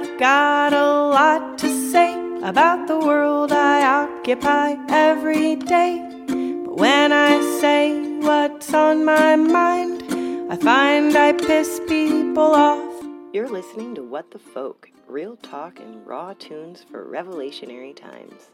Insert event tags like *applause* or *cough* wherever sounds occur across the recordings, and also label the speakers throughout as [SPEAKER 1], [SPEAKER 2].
[SPEAKER 1] I've got a lot to say about the world I occupy every day. But when I say what's on my mind, I find I piss people off.
[SPEAKER 2] You're listening to What the Folk, real talk and raw tunes for revolutionary times.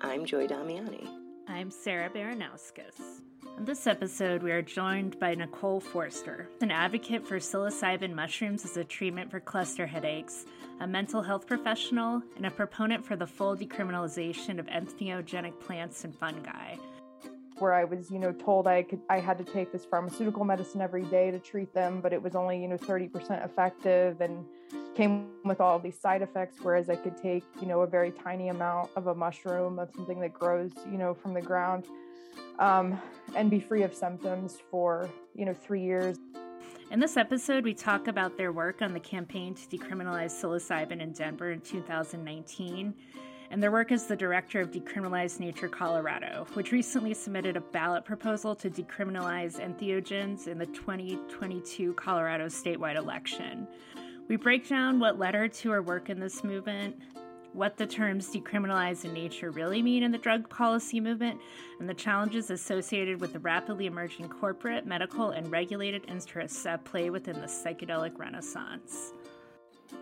[SPEAKER 2] I'm Joy Damiani.
[SPEAKER 3] I'm Sarah Baranauskas. On this episode, we are joined by Nicole Forster, an advocate for psilocybin mushrooms as a treatment for cluster headaches, a mental health professional, and a proponent for the full decriminalization of entheogenic plants and fungi.
[SPEAKER 4] Where I was, you know, told I could, I had to take this pharmaceutical medicine every day to treat them, but it was only, you know, 30% effective and came with all these side effects. Whereas I could take, you know, a very tiny amount of a mushroom of something that grows, you know, from the ground um, and be free of symptoms for you know three years.
[SPEAKER 3] In this episode, we talk about their work on the campaign to decriminalize psilocybin in Denver in 2019 and their work as the director of Decriminalize Nature Colorado, which recently submitted a ballot proposal to decriminalize entheogens in the 2022 Colorado statewide election. We break down what led her to her work in this movement, what the terms decriminalized in nature really mean in the drug policy movement, and the challenges associated with the rapidly emerging corporate, medical, and regulated interests at play within the psychedelic renaissance.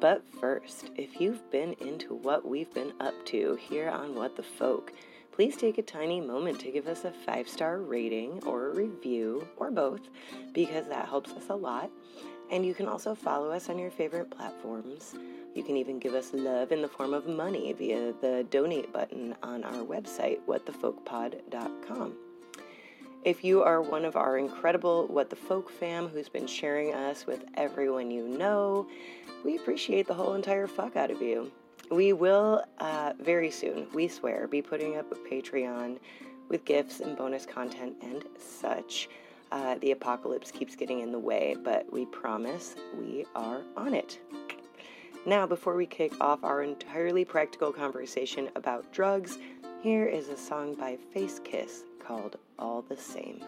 [SPEAKER 2] But first, if you've been into what we've been up to here on What the Folk, please take a tiny moment to give us a five star rating or a review, or both, because that helps us a lot. And you can also follow us on your favorite platforms. You can even give us love in the form of money via the donate button on our website, whatthefolkpod.com. If you are one of our incredible What the Folk fam who's been sharing us with everyone you know, we appreciate the whole entire fuck out of you. We will uh, very soon, we swear, be putting up a Patreon with gifts and bonus content and such. Uh, the apocalypse keeps getting in the way, but we promise we are on it. Now, before we kick off our entirely practical conversation about drugs, here is a song by Face Kiss called All the Same.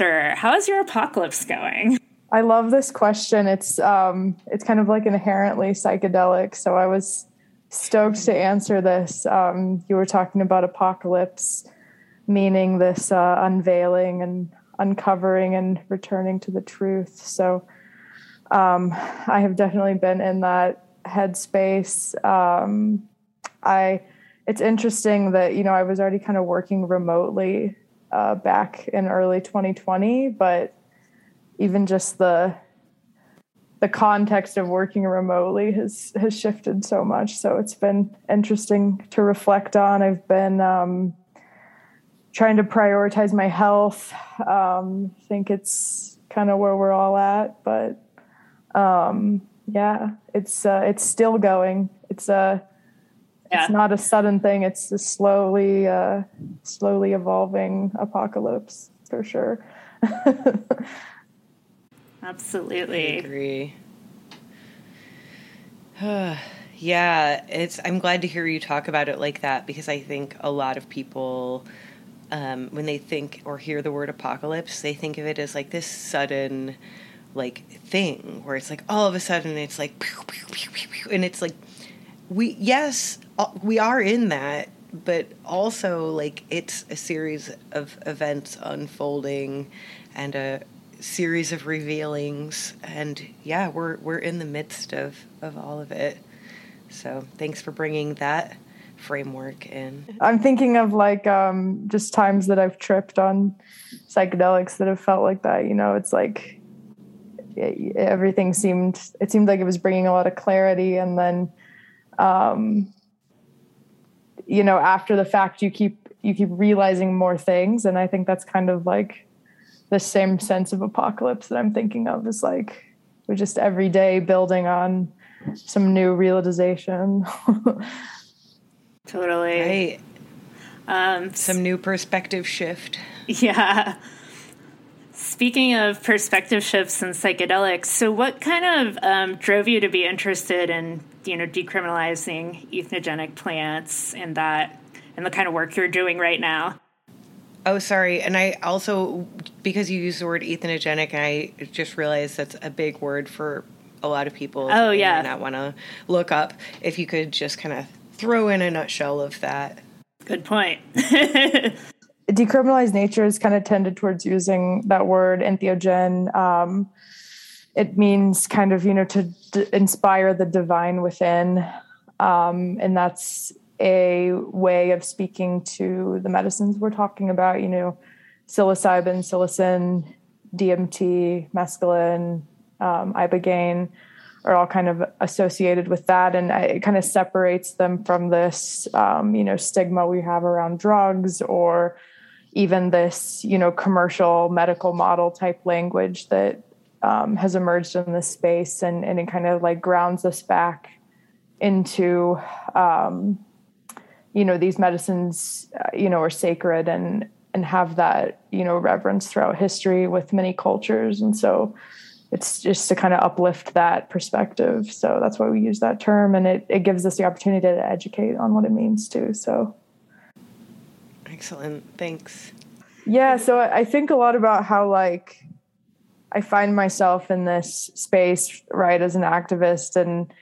[SPEAKER 3] How is your apocalypse going?
[SPEAKER 4] I love this question. It's um, it's kind of like inherently psychedelic. So I was stoked to answer this. Um, you were talking about apocalypse, meaning this uh, unveiling and uncovering and returning to the truth. So um, I have definitely been in that headspace. Um, I it's interesting that you know I was already kind of working remotely uh, back in early 2020, but even just the the context of working remotely has has shifted so much. So it's been interesting to reflect on. I've been um, trying to prioritize my health. Um, I think it's kind of where we're all at, but um, yeah, it's uh, it's still going. It's a uh, yeah. it's not a sudden thing. It's a slowly uh, slowly evolving apocalypse for sure. *laughs*
[SPEAKER 3] Absolutely.
[SPEAKER 2] I agree. *sighs* yeah, it's I'm glad to hear you talk about it like that because I think a lot of people um, when they think or hear the word apocalypse, they think of it as like this sudden like thing where it's like all of a sudden it's like pew, pew, pew, and it's like we yes we are in that but also like it's a series of events unfolding and a series of revealings. And yeah we're we're in the midst of of all of it. So thanks for bringing that framework in.
[SPEAKER 4] I'm thinking of like um just times that i've tripped on psychedelics that have felt like that you know? It's like it, everything seemed it seemed like it was bringing a lot of clarity and then um you know after the fact you keep you keep realizing more things. And i think that's kind of like the same sense of apocalypse that i'm thinking of is like we're just every day building on some new realization.
[SPEAKER 3] Totally.
[SPEAKER 2] Right. Um some new perspective shift.
[SPEAKER 3] Yeah. Speaking of perspective shifts and psychedelics, so what kind of um, drove you to be interested in, you know, decriminalizing ethnogenic plants and that, and the kind of work you're doing right now?
[SPEAKER 2] Oh, sorry. And I also, because you use the word ethnogenic, I just realized that's a big word for a lot of people.
[SPEAKER 3] Oh, yeah.
[SPEAKER 2] Not want to look up. If you could just kind of throw in a nutshell of that.
[SPEAKER 3] Good point. *laughs*
[SPEAKER 4] decriminalized nature is kind of tended towards using that word entheogen. Um, it means kind of you know to d- inspire the divine within, um, and that's a way of speaking to the medicines we're talking about. You know, psilocybin, psilocin, DMT, mescaline, um, ibogaine are all kind of associated with that, and it kind of separates them from this, um, you know, stigma we have around drugs or even this you know commercial medical model type language that um, has emerged in this space and, and it kind of like grounds us back into um, you know these medicines uh, you know are sacred and and have that you know reverence throughout history with many cultures. And so it's just to kind of uplift that perspective. So that's why we use that term. And it, it gives us the opportunity to educate on what it means too. So.
[SPEAKER 2] Excellent. Thanks.
[SPEAKER 4] Yeah, so I think a lot about how like I find myself in this space, right, as an activist and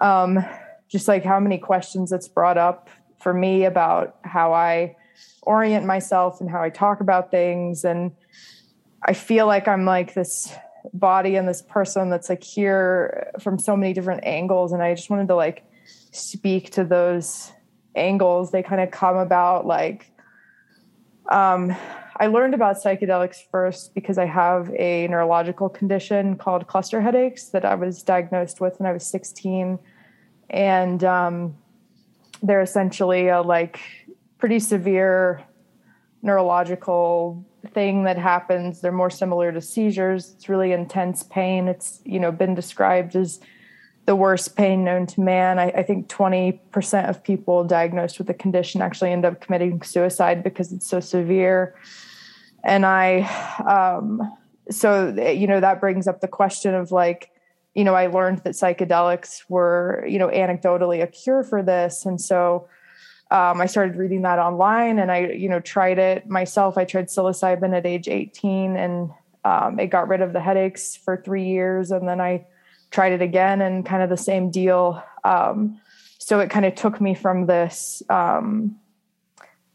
[SPEAKER 4] um just like how many questions it's brought up for me about how I orient myself and how I talk about things. And I feel like I'm like this body and this person that's like here from so many different angles. And I just wanted to like speak to those angles. They kind of come about like um, I learned about psychedelics first because I have a neurological condition called cluster headaches that I was diagnosed with when I was 16. And um, they're essentially a like pretty severe neurological thing that happens. They're more similar to seizures. It's really intense pain. It's, you know, been described as the worst pain known to man. I, I, think 20% of people diagnosed with the condition actually end up committing suicide because it's so severe. And I, um, so, you know, that brings up the question of like, you know, I learned that psychedelics were, you know, anecdotally a cure for this. And so, um, I started reading that online and I, you know, tried it myself. I tried psilocybin at age 18 and um, it got rid of the headaches for three years. And then I tried it again and kind of the same deal. Um, so it kind of took me from this um,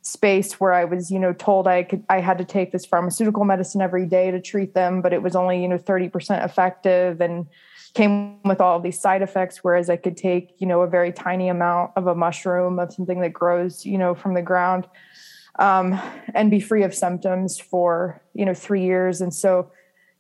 [SPEAKER 4] space where I was, you know, told I could, I had to take this pharmaceutical medicine every day to treat them, but it was only, you know, 30% effective and came with all these side effects. Whereas I could take, you know, a very tiny amount of a mushroom of something that grows, you know, from the ground um, and be free of symptoms for, you know, three years. And so,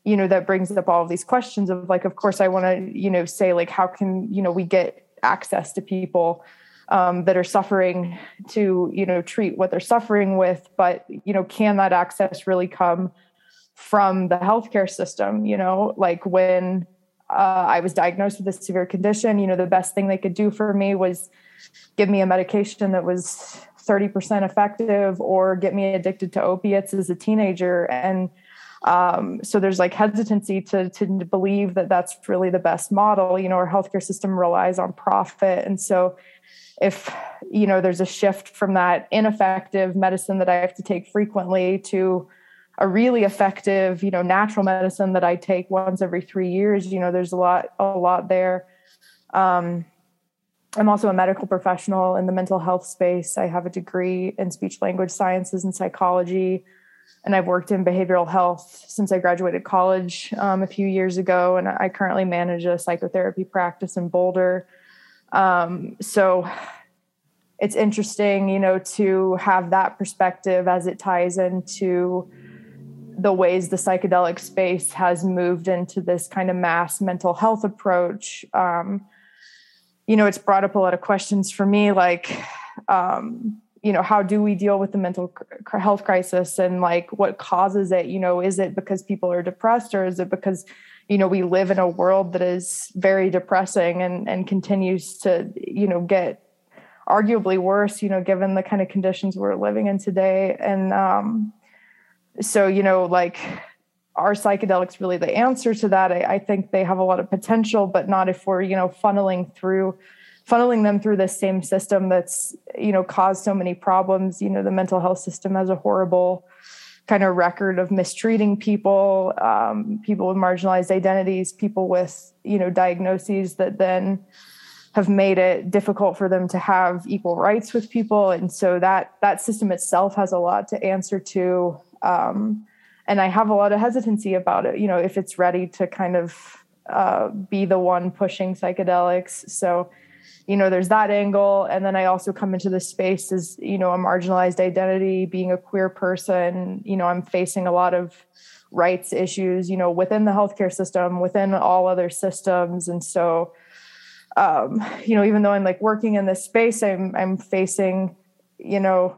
[SPEAKER 4] you know, that brings up all of these questions of like, of course, I want to, you know, say like, how can, you know, we get access to people um, that are suffering to you know treat what they're suffering with but you know can that access really come from the healthcare system you know? Like when uh, i was diagnosed with a severe condition you know the best thing they could do for me was give me a medication that was 30% effective or get me addicted to opiates as a teenager. And um, so there's like hesitancy to, to believe that that's really the best model you know our healthcare system relies on profit. And so if you know there's a shift from that ineffective medicine that i have to take frequently to a really effective you know natural medicine that i take once every three years you know there's a lot a lot there. Um, i'm also a medical professional in the mental health space. I have a degree in speech language sciences and psychology and i've worked in behavioral health since i graduated college um, a few years ago and i currently manage a psychotherapy practice in boulder um, so it's interesting, you know, to have that perspective as it ties into the ways the psychedelic space has moved into this kind of mass mental health approach. Um, you know, it's brought up a lot of questions for me, like, um, you know, how do we deal with the mental health crisis and like what causes it? You know, is it because people are depressed or is it because you know we live in a world that is very depressing and and continues to you know get arguably worse you know given the kind of conditions we're living in today and um so you know like are psychedelics really the answer to that I, I think they have a lot of potential but not if we're you know funneling through funneling them through this same system that's you know caused so many problems you know the mental health system has a horrible kind of record of mistreating people, um, people with marginalized identities, people with you know diagnoses that then have made it difficult for them to have equal rights with people, and so that that system itself has a lot to answer to. Um, and I have a lot of hesitancy about it. You know, if it's ready to kind of uh, be the one pushing psychedelics, so you know there's that angle. And then i also come into this space as you know a marginalized identity being a queer person. You know i'm facing a lot of rights issues you know within the healthcare system within all other systems. And so um, you know even though i'm like working in this space i'm i'm facing you know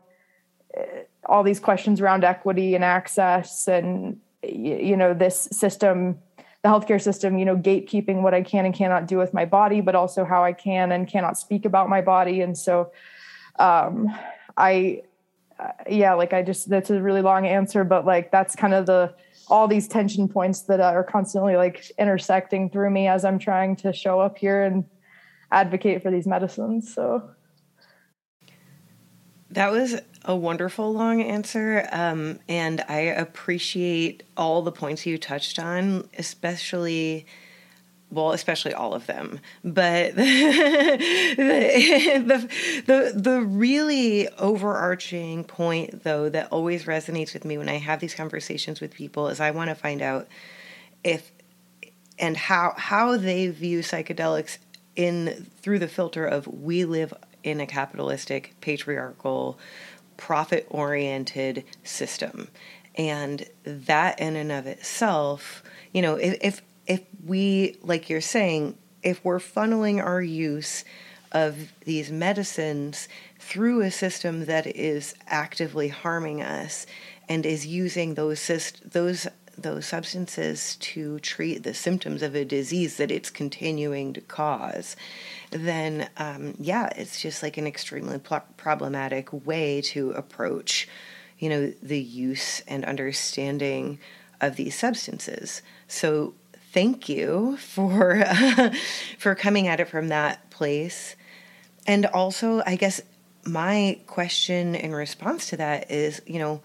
[SPEAKER 4] all these questions around equity and access and you know this system the healthcare system, you know, gatekeeping what I can and cannot do with my body, but also how I can and cannot speak about my body. And so, um, I, uh, yeah, like I just, that's a really long answer, but like that's kind of the, all these tension points that are constantly like intersecting through me as I'm trying to show up here and advocate for these medicines. So,
[SPEAKER 2] that was a wonderful long answer. Um, and I appreciate all the points you touched on, especially well, especially all of them, but the, *laughs* the, the, the, really overarching point, though, that always resonates with me when I have these conversations with people is I want to find out if and how how they view psychedelics in through the filter of we live in a capitalistic, patriarchal, profit oriented system. And that in and of itself, you know, if, if, if we, like you're saying, if we're funneling our use of these medicines through a system that is actively harming us and is using those those those substances to treat the symptoms of a disease that it's continuing to cause, then um, yeah, it's just like an extremely pl- problematic way to approach, you know, the use and understanding of these substances. So thank you for *laughs* for coming at it from that place, and also I guess my question in response to that is, you know,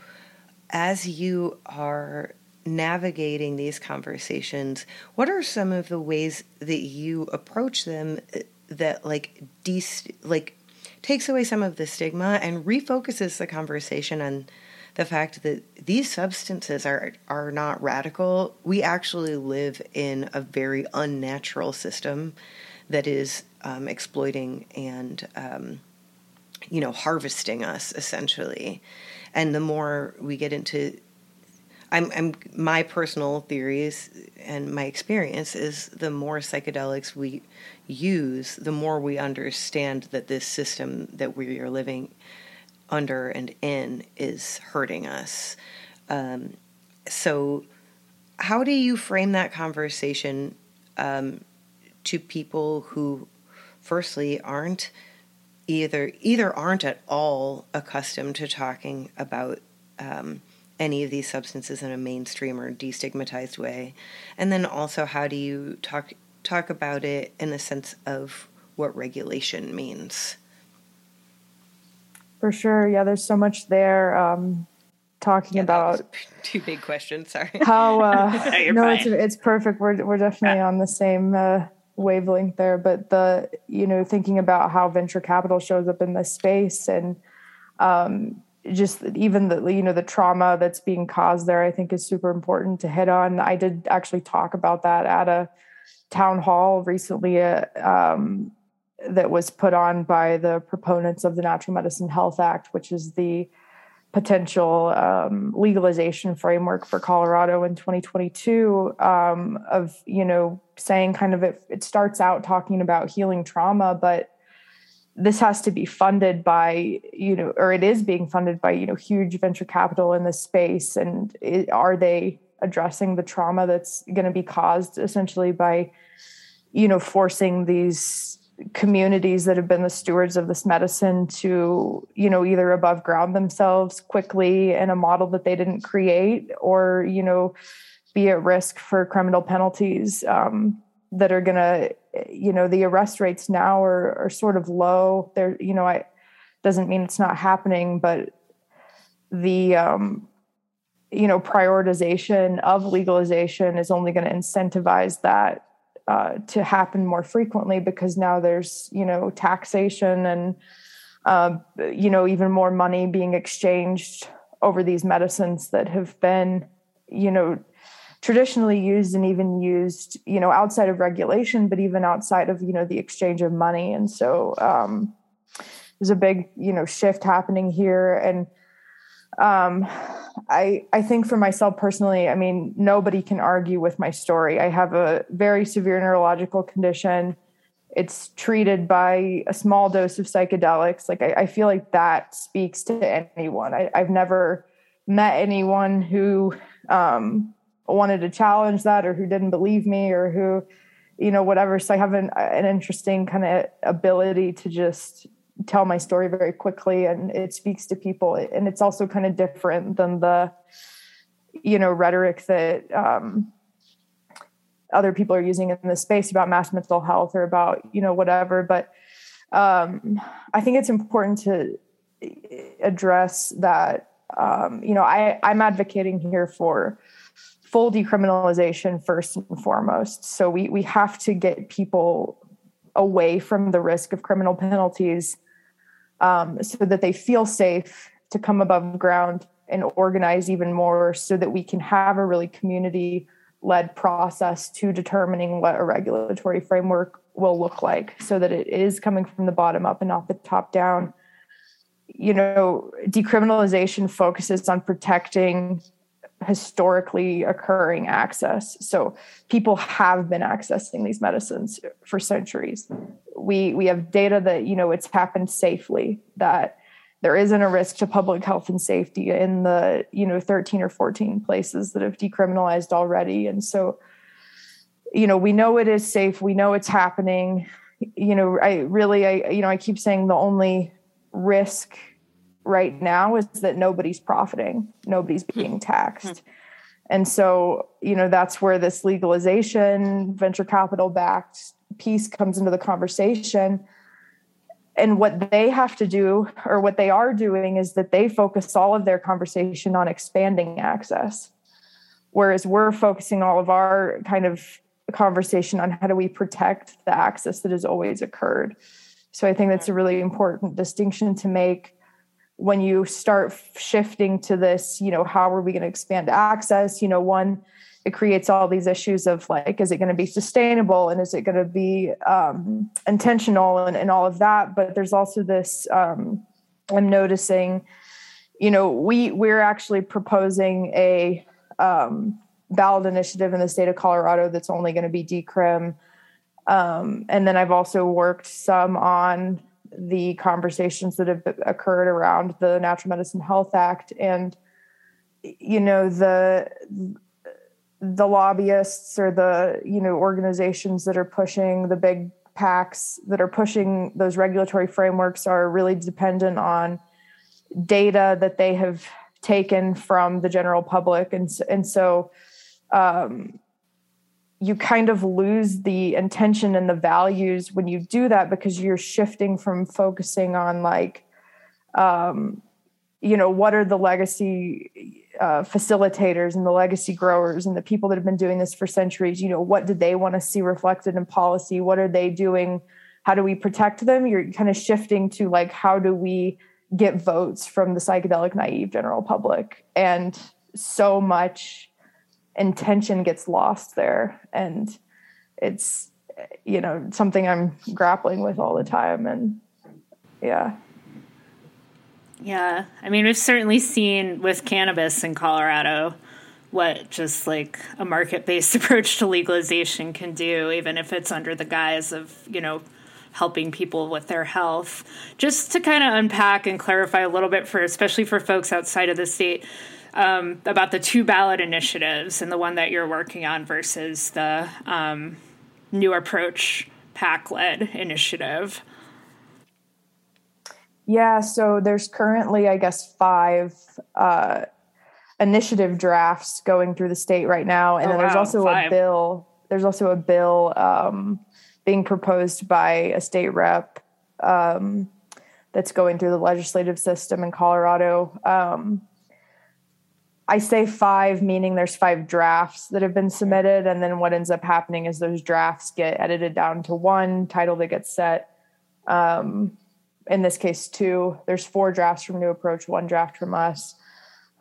[SPEAKER 2] as you are navigating these conversations, what are some of the ways that you approach them uh, that like de like takes away some of the stigma and refocuses the conversation on the fact that these substances are are not radical. We actually live in a very unnatural system that is um, exploiting and um, you know harvesting us essentially. And the more we get into I'm, I'm my personal theories and my experience is the more psychedelics we use, the more we understand that this system that we are living under and in is hurting us. Um, so, how do you frame that conversation um, to people who, firstly, aren't either either aren't at all accustomed to talking about um, any of these substances in a mainstream or destigmatized way, and then also how do you talk talk about it in the sense of what regulation means?
[SPEAKER 4] For sure. Yeah, there's so much there. Um, talking yeah, about
[SPEAKER 2] two big questions. Sorry. *laughs*
[SPEAKER 4] How? Uh, *laughs* no, it's it's perfect. We're we're definitely yeah. on the same uh, wavelength there. But the you know thinking about how venture capital shows up in this space and um, just even the you know the trauma that's being caused there, I think is super important to hit on. I did actually talk about that at a town hall recently. Uh, um, that was put on by the proponents of the Natural Medicine Health Act, which is the potential um, legalization framework for Colorado in 2022 um, of you know saying kind of it, it starts out talking about healing trauma, but this has to be funded by you know or it is being funded by you know huge venture capital in this space. And it, are they addressing the trauma that's going to be caused essentially by you know forcing these communities that have been the stewards of this medicine to you know either above ground themselves quickly in a model that they didn't create or you know be at risk for criminal penalties um, that are going to you know the arrest rates now are, are sort of low. There you know i doesn't mean it's not happening but the um, you know prioritization of legalization is only going to incentivize that uh, to happen more frequently because now there's you know taxation and uh, you know even more money being exchanged over these medicines that have been you know traditionally used and even used you know outside of regulation but even outside of you know the exchange of money and so um, there's a big you know shift happening here and um, I I think for myself personally, I mean, nobody can argue with my story. I have a very severe neurological condition. It's treated by a small dose of psychedelics. Like I, I feel like that speaks to anyone. I, have never met anyone who um, wanted to challenge that or who didn't believe me or who, you know, whatever. So I have an, an interesting kind of ability to just tell my story very quickly and it speaks to people and it's also kind of different than the you know rhetoric that um, other people are using in the space about mass mental health or about you know whatever but um, i think it's important to address that um, you know i i'm advocating here for full decriminalization first and foremost. So we we have to get people away from the risk of criminal penalties um, so that they feel safe to come above ground and organize even more so that we can have a really community led process to determining what a regulatory framework will look like so that it is coming from the bottom up and not the top down. You know decriminalization focuses on protecting historically occurring access. So people have been accessing these medicines for centuries. We we have data that you know it's happened safely that there isn't a risk to public health and safety in the you know 13 or 14 places that have decriminalized already and so you know we know it is safe we know it's happening you know i really i you know i keep saying the only risk right now is that nobody's profiting, nobody's hmm. being taxed. Hmm. And so, you know, that's where this legalization, venture capital backed piece comes into the conversation. and what they have to do or what they are doing is that they focus all of their conversation on expanding access whereas we're focusing all of our kind of conversation on how do we protect the access that has always occurred so i think that's a really important distinction to make when you start shifting to this you know how are we going to expand access? You know one it creates all these issues of like is it going to be sustainable and is it going to be um, intentional and, and all of that. But there's also this um, i'm noticing you know we we're actually proposing a um, ballot initiative in the state of colorado that's only going to be decrim. Um, and then i've also worked some on the conversations that have occurred around the natural medicine health act and you know the the lobbyists or the you know organizations that are pushing the big packs that are pushing those regulatory frameworks are really dependent on data that they have taken from the general public. And and so um, you kind of lose the intention and the values when you do that because you're shifting from focusing on like um, you know what are the legacy uh, facilitators and the legacy growers and the people that have been doing this for centuries? You know what do they want to see reflected in policy? What are they doing? How do we protect them? You're kind of shifting to like how do we get votes from the psychedelic naive general public? And so much intention gets lost there and it's you know something i'm grappling with all the time and yeah
[SPEAKER 3] yeah. I mean, we've certainly seen with cannabis in Colorado what just like a market based *laughs* approach to legalization can do, even if it's under the guise of, you know, helping people with their health. Just to kind of unpack and clarify a little bit for, especially for folks outside of the state, um, about the two ballot initiatives and the one that you're working on versus the um, new approach PAC led initiative.
[SPEAKER 4] Yeah, so there's currently, I guess, five uh, initiative drafts going through the state right now, and oh, then there's wow, also five. a bill. There's also a bill um, being proposed by a state rep um, that's going through the legislative system in Colorado. Um, I say five, meaning there's five drafts that have been submitted, and then what ends up happening is those drafts get edited down to one title that gets set. Um, in this case two there's four drafts from new approach one draft from us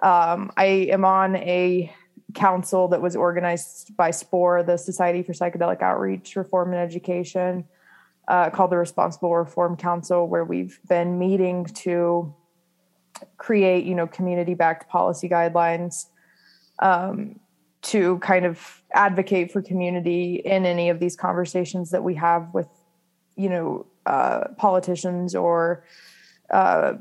[SPEAKER 4] um, i am on a council that was organized by spore the society for psychedelic outreach reform and education uh, called the responsible reform council where we've been meeting to create you know community backed policy guidelines um, to kind of advocate for community in any of these conversations that we have with you know uh, politicians or uh,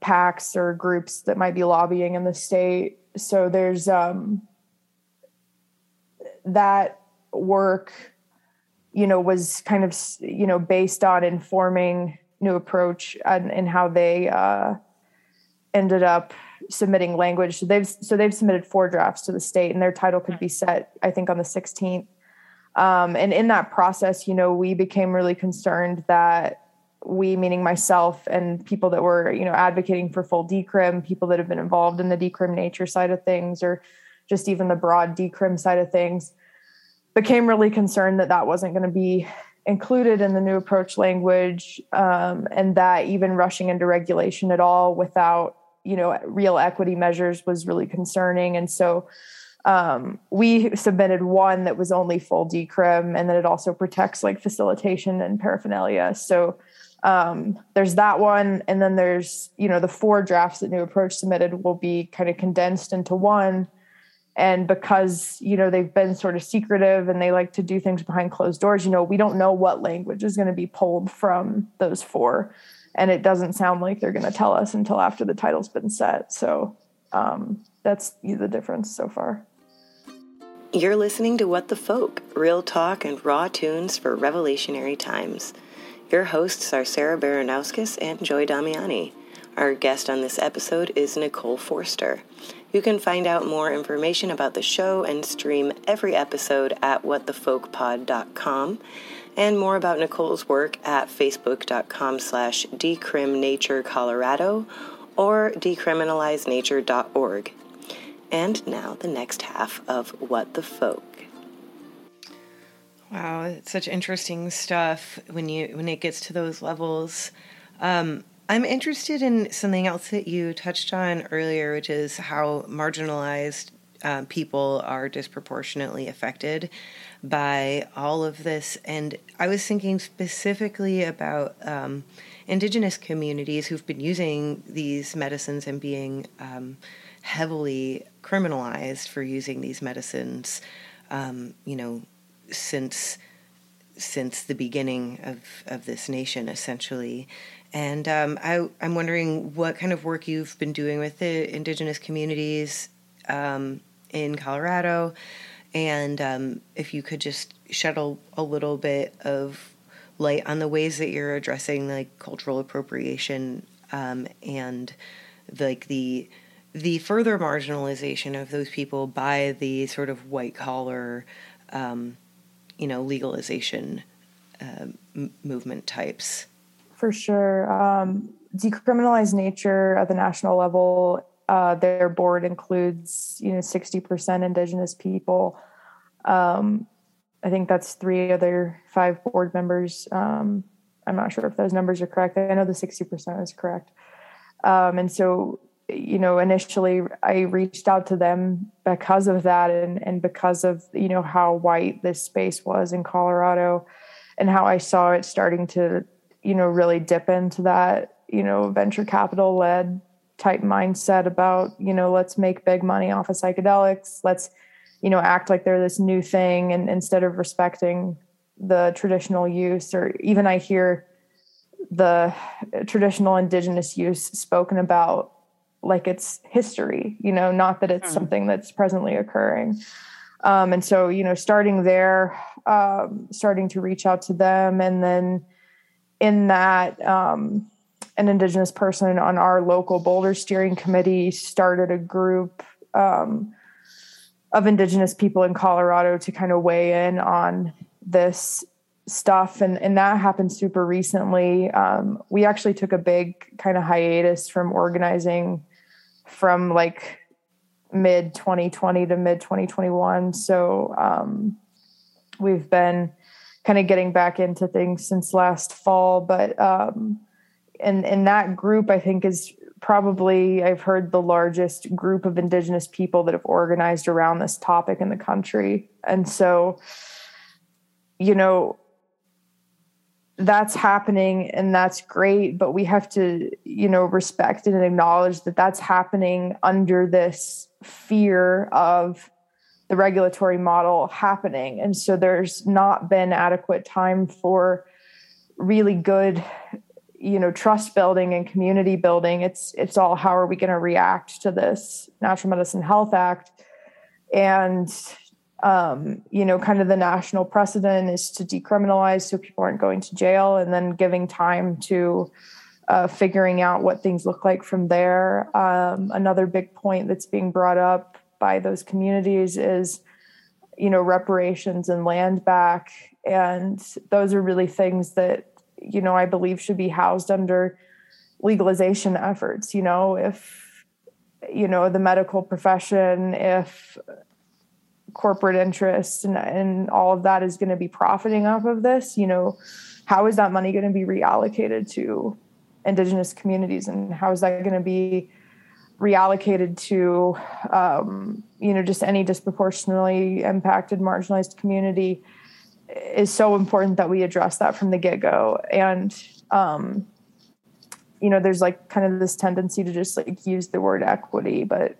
[SPEAKER 4] PACs or groups that might be lobbying in the state. So there's um, that work, you know, was kind of you know based on informing New Approach and, and how they uh, ended up submitting language. So they've so they've submitted four drafts to the state, and their title could be set, I think, on the 16th. Um, and in that process, you know, we became really concerned that we, meaning myself and people that were, you know, advocating for full decrim, people that have been involved in the decrim nature side of things, or just even the broad decrim side of things, became really concerned that that wasn't going to be included in the new approach language, um, and that even rushing into regulation at all without, you know, real equity measures was really concerning. And so um, we submitted one that was only full decrim and then it also protects like facilitation and paraphernalia. So um, there's that one and then there's you know the four drafts that new approach submitted will be kind of condensed into one. And because you know they've been sort of secretive and they like to do things behind closed doors you know we don't know what language is going to be pulled from those four and it doesn't sound like they're going to tell us until after the title's been set so um, that's the difference so far
[SPEAKER 2] you're listening to What the Folk, real talk and raw tunes for revolutionary times. Your hosts are Sarah Baranauskas and Joy Damiani. Our guest on this episode is Nicole Forster. You can find out more information about the show and stream every episode at whatthefolkpod.com and more about Nicole's work at facebook.com slash decrimnaturecolorado or decriminalizenature.org. And now the next half of What the Folk.
[SPEAKER 1] Wow, it's such interesting stuff when you when it gets to those levels. Um, I'm interested in something else that you touched on earlier, which is how marginalized uh, people are disproportionately affected by all of this. And I was thinking specifically about um, indigenous communities who've been using these medicines and being um, heavily criminalized for using these medicines, um, you know, since since the beginning of, of this nation, essentially. And um, I, am wondering what kind of work you've been doing with the indigenous communities um, in Colorado, and um, if you could just shed a, a, little bit of light on the ways that you're addressing like cultural appropriation um, and like the the further marginalization of those people by the sort of white collar, um, you know, legalization uh, m- movement types.
[SPEAKER 4] For sure. Um, decriminalized nature at the national level, uh, their board includes, you know, 60% indigenous people. Um, I think that's three other five board members. Um, I'm not sure if those numbers are correct. I know the 60% is correct. Um, and so, you know, initially I reached out to them because of that and, and because of, you know, how white this space was in Colorado and how I saw it starting to you know really dip into that you know venture capital led type mindset about you know let's make big money off of psychedelics let's you know act like they're this new thing and instead of respecting the traditional use or even i hear the traditional indigenous use spoken about like it's history you know not that it's mm. something that's presently occurring um, and so you know starting there um, starting to reach out to them and then in that um, an indigenous person on our local boulder steering committee started a group um, of indigenous people in colorado to kind of weigh in on this stuff. And, and that happened super recently. Um, we actually took a big kind of hiatus from organizing from like mid 2020 to mid 2021 so um, we've been kind of getting back into things since last fall. But um, and and that group, I think, is probably I've heard the largest group of Indigenous people that have organized around this topic in the country, and so you know that's happening and that's great but we have to you know respect and acknowledge that that's happening under this fear of the regulatory model happening. And so there's not been adequate time for really good you know trust building and community building it's it's all how are we going to react to this natural medicine health act? And um, you know kind of the national precedent is to decriminalize so people aren't going to jail and then giving time to uh, figuring out what things look like from there. Um, another big point that's being brought up by those communities is you know reparations and land back and those are really things that you know i believe should be housed under legalization efforts you know if you know the medical profession if corporate interests and, and all of that is going to be profiting off of this you know how is that money going to be reallocated to indigenous communities? And how is that going to be reallocated to um, you know just any disproportionately impacted marginalized community is so important that we address that from the get-go. And um, you know there's like kind of this tendency to just like use the word equity but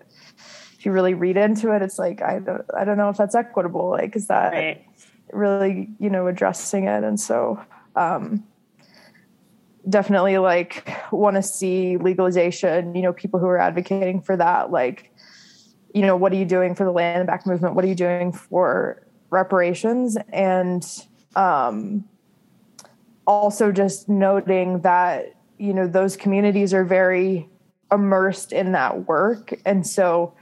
[SPEAKER 4] if you really read into it it's like i don't i don't know if that's equitable like is that right. really you know addressing it? And so um, definitely like want to see legalization you know people who are advocating for that like you know what are you doing for the land back movement? What are you doing for reparations and um, also just noting that you know those communities are very immersed in that work. And so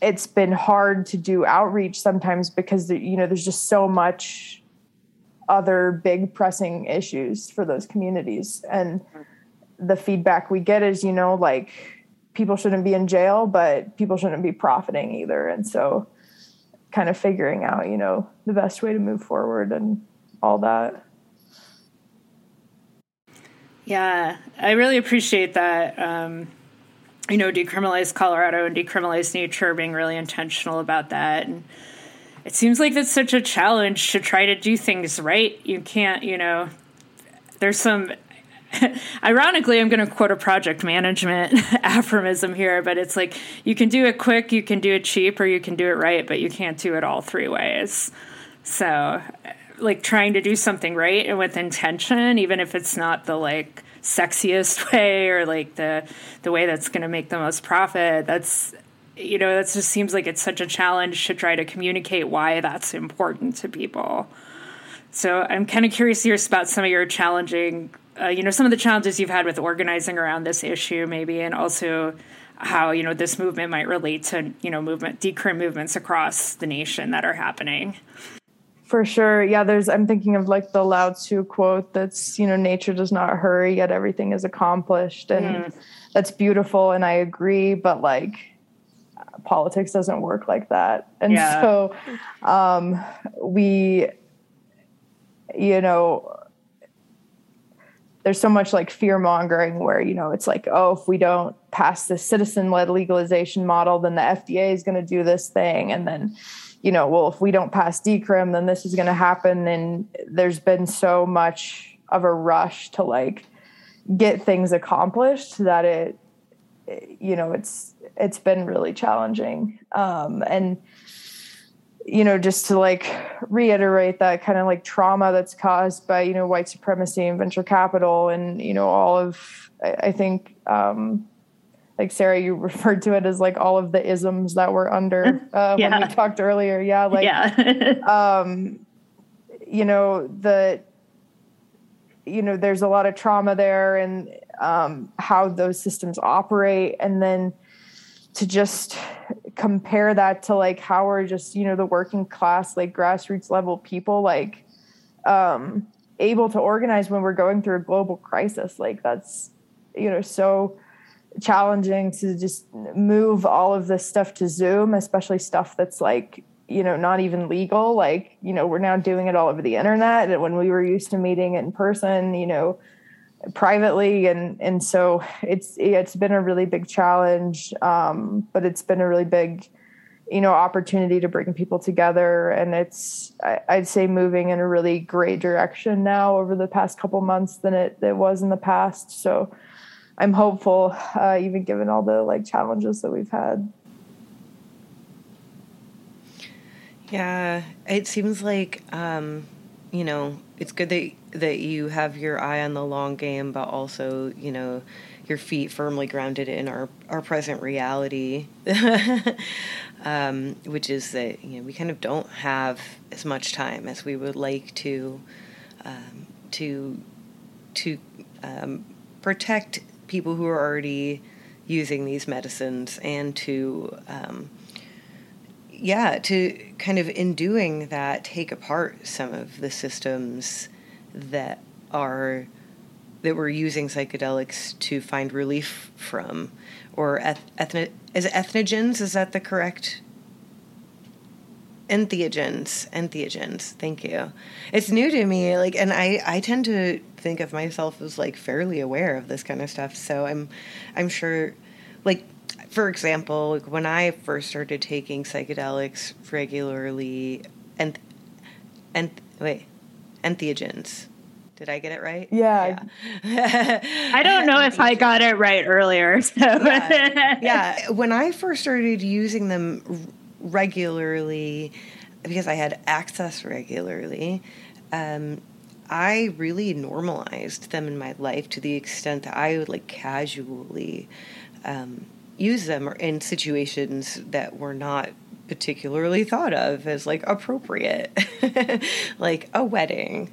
[SPEAKER 4] it's been hard to do outreach sometimes because you know there's just so much other big pressing issues for those communities. And the feedback we get is you know like people shouldn't be in jail but people shouldn't be profiting either. And so kind of figuring out you know the best way to move forward and all that
[SPEAKER 3] yeah i really appreciate that um, you know decriminalize colorado and decriminalize nature being really intentional about that and it seems like it's such a challenge to try to do things right. You can't, you know, there's some *laughs* ironically, I'm going to quote a project management *laughs* aphorism here, but it's like you can do it quick, you can do it cheap, or you can do it right, but you can't do it all three ways. So, uh, like trying to do something right and with intention, even if it's not the like sexiest *laughs* way or like the the way that's going to make the most profit, that's you know, that just seems like it's such a challenge to try to communicate why that's important to people. So I'm kind of curious to hear about some of your challenging, uh, you know, some of the challenges you've had with organizing around this issue, maybe, and also how you know this movement might relate to you know movement decrim movements across the nation that are happening.
[SPEAKER 4] For sure, yeah. There's I'm thinking of like the Lao Tzu quote that's you know nature does not hurry yet everything is accomplished, and mm. that's beautiful, and I agree. But like politics doesn't work like that. And yeah. so um, we, you know, there's so much like fear mongering where, you know, it's like, oh, if we don't pass the citizen led legalization model, then the FDA is going to do this thing. And then, you know, well, if we don't pass decrim, then this is going to happen. And there's been so much of a rush to like get things accomplished that it, you know, it's, it's been really challenging. Um, and you know, just to like reiterate that kind of like trauma that's caused by you know white supremacy and venture capital, and you know all of I, I think um, like Sarah, you *laughs* referred to it as like all of the isms that were under uh, yeah. when we talked earlier. Yeah, like yeah. *laughs* um, you know the you know there's a lot of trauma there and um, how those systems operate, and then to just compare that to like how we're just you know the working class like grassroots level people like um able to organize when we're going through a global crisis? Like that's you know so challenging to just move all of this stuff to zoom especially stuff that's like you know not even legal. Like you know we're now doing it all over the internet. And when we were used to meeting in person you know privately and and so it's it's been a really big challenge um, but it's been a really big you know opportunity to bring people together and it's I, would say moving in a really great direction now over the past couple months than it, it was in the past. So i'm hopeful uh, even given all the like challenges that we've had.
[SPEAKER 2] Yeah it seems like um, you know it's good that that you have your eye on the long game, but also you know your feet firmly grounded in our our present reality, *laughs* um, which is that you know we kind of don't have as much time as we would like to um, to to um, protect people who are already using these medicines and to um, yeah, to kind of in doing that, take apart some of the systems that are that we're using psychedelics to find relief from, or eth- ethno- is it entheogens? Is that the correct? Entheogens, entheogens. Thank you. It's new to me, like, and I I tend to think of myself as like fairly aware of this kind of stuff. So I'm I'm sure, like for example, like when I first started taking psychedelics regularly, and and wait, entheogens. Did I get it right?
[SPEAKER 4] Yeah.
[SPEAKER 3] yeah. *laughs* I don't know if I got it right earlier. *laughs* So.
[SPEAKER 2] yeah. *laughs* yeah. When I first started using them regularly, because I had access regularly, um, I really normalized them in my life to the extent that I would like casually um, use them in situations that were not particularly thought of as like appropriate, *laughs* like a wedding.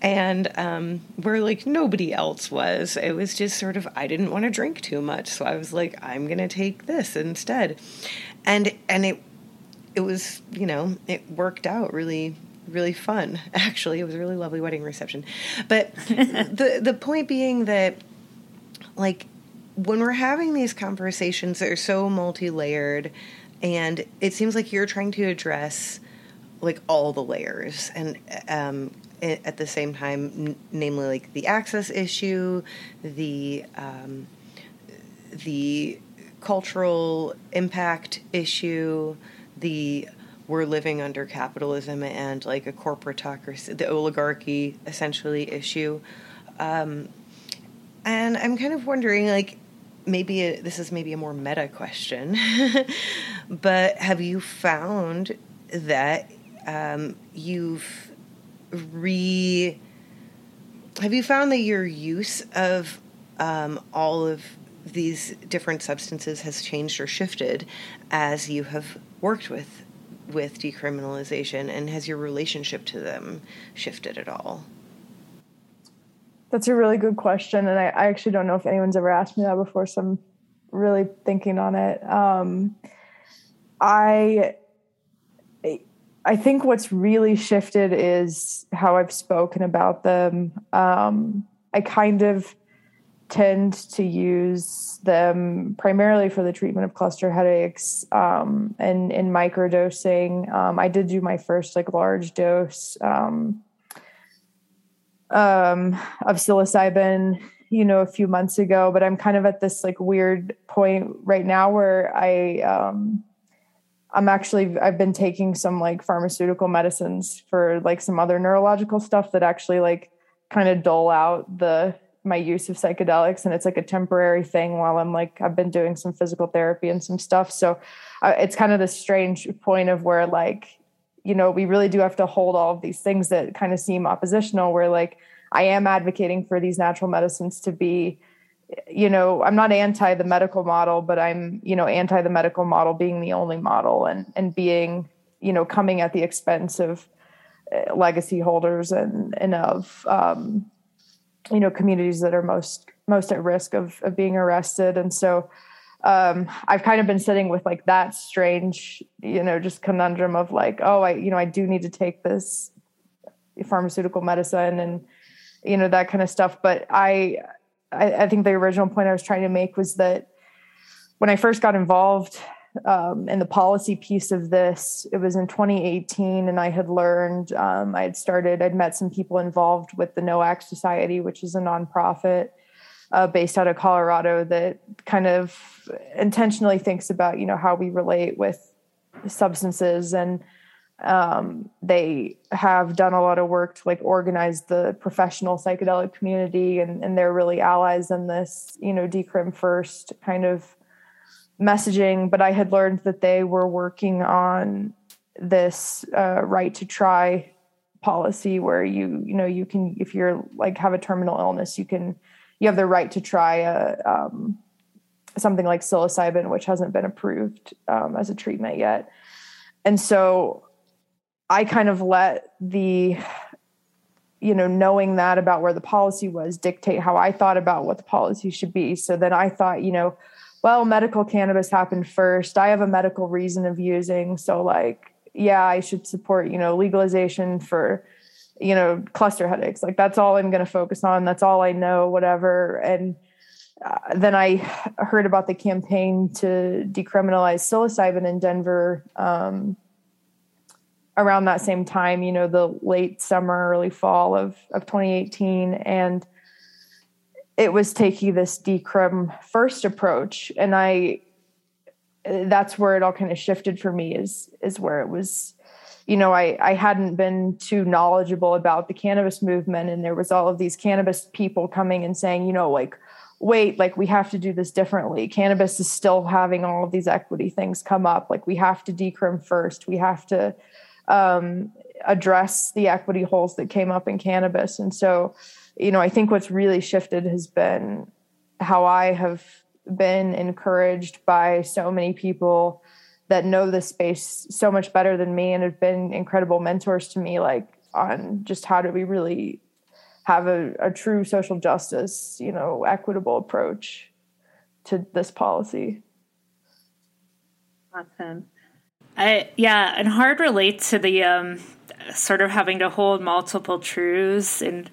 [SPEAKER 2] And um, where like nobody else was, it was just sort of, I didn't want to drink too much. So I was like, I'm going to take this instead. And, and it, it was, you know, it worked out really, really fun. *laughs* Actually, it was a really lovely wedding reception. But *laughs* the, the point being that, like, when we're having these conversations that are so multi-layered and it seems like you're trying to address like all the layers and um, at the same time n- namely like the access issue the um, the cultural impact issue the we're living under capitalism and like a corporatocracy the oligarchy essentially issue. Um, and i'm kind of wondering like maybe a, this is maybe a more meta question, *laughs* but have you found that um, you've re have you found that your use of um, all of these different substances has changed or shifted as you have worked with with decriminalization? And has your relationship to them shifted at all
[SPEAKER 4] that's a really good question, and I, I, actually don't know if anyone's ever asked me that before, so I'm really thinking on it. Um, I I think what's really shifted is how I've spoken about them. Um, I kind of tend to use them primarily for the treatment of cluster headaches um, and in microdosing. Um, I did do my first like large dose um, um, of psilocybin, you know, a few months ago, but I'm kind of at this like weird point right now where I, um, I'm actually, I've been taking some like pharmaceutical medicines for like some other neurological stuff that actually like kind of dull out the, my use of psychedelics and it's like a temporary thing while I'm like I've been doing some physical therapy and some stuff. So uh, it's kind of this strange point of where like you know, we really do have to hold all of these things that kind of seem oppositional, where like I am advocating for these natural medicines to be, you know, I'm not anti the medical model, but I'm, you know, anti the medical model being the only model and and being, you know, coming at the expense of uh, legacy holders and and of um, you know communities that are most most at risk of of being arrested. And so um, I've kind of been sitting with like that strange, you know, just conundrum of like, oh, I, you know, I do need to take this pharmaceutical medicine and, you know, that kind of stuff. But I, I, I think the original point I was trying to make was that when I first got involved um, in the policy piece of this, it was in 2018, and I had learned, um, I had started, I'd met some people involved with the Nowak Society, which is a nonprofit uh, based out of Colorado that kind of intentionally thinks about you know how we relate with substances. And um, they have done a lot of work to like organize the professional psychedelic community and, and they're really allies in this you know decrim first kind of messaging. But i had learned that they were working on this uh, right to try policy where you you know you can if you're like have a terminal illness you can you have the right to try a um, something like psilocybin, which hasn't been approved um, as a treatment yet. And so I kind of let the, you know, knowing that about where the policy was dictate how I thought about what the policy should be. So then I thought, you know, well, medical cannabis happened first. I have a medical reason of using. So, like, yeah, I should support, you know, legalization for you know, cluster headaches. Like that's all I'm going to focus on. That's all I know, whatever. And uh, then I heard about the campaign to decriminalize psilocybin in Denver um, around that same time, you know, the late summer, early fall of, of 2018. And it was taking this decrim first approach. And I, that's where it all kind of shifted for me is, is where it was you know, I, I hadn't been too knowledgeable about the cannabis movement. And there was all of these cannabis people coming and saying, you know, like, wait, like we have to do this differently. Cannabis is still having all of these equity things come up. Like we have to decrim first. We have to um, address the equity holes that came up in cannabis. And so, you know, I think what's really shifted has been how I have been encouraged by so many people that know this space so much better than me and have been incredible mentors to me like on just how do we really have a, a true social justice you know equitable approach to this policy.
[SPEAKER 3] Awesome. I yeah and hard relate to the um sort of having to hold multiple truths and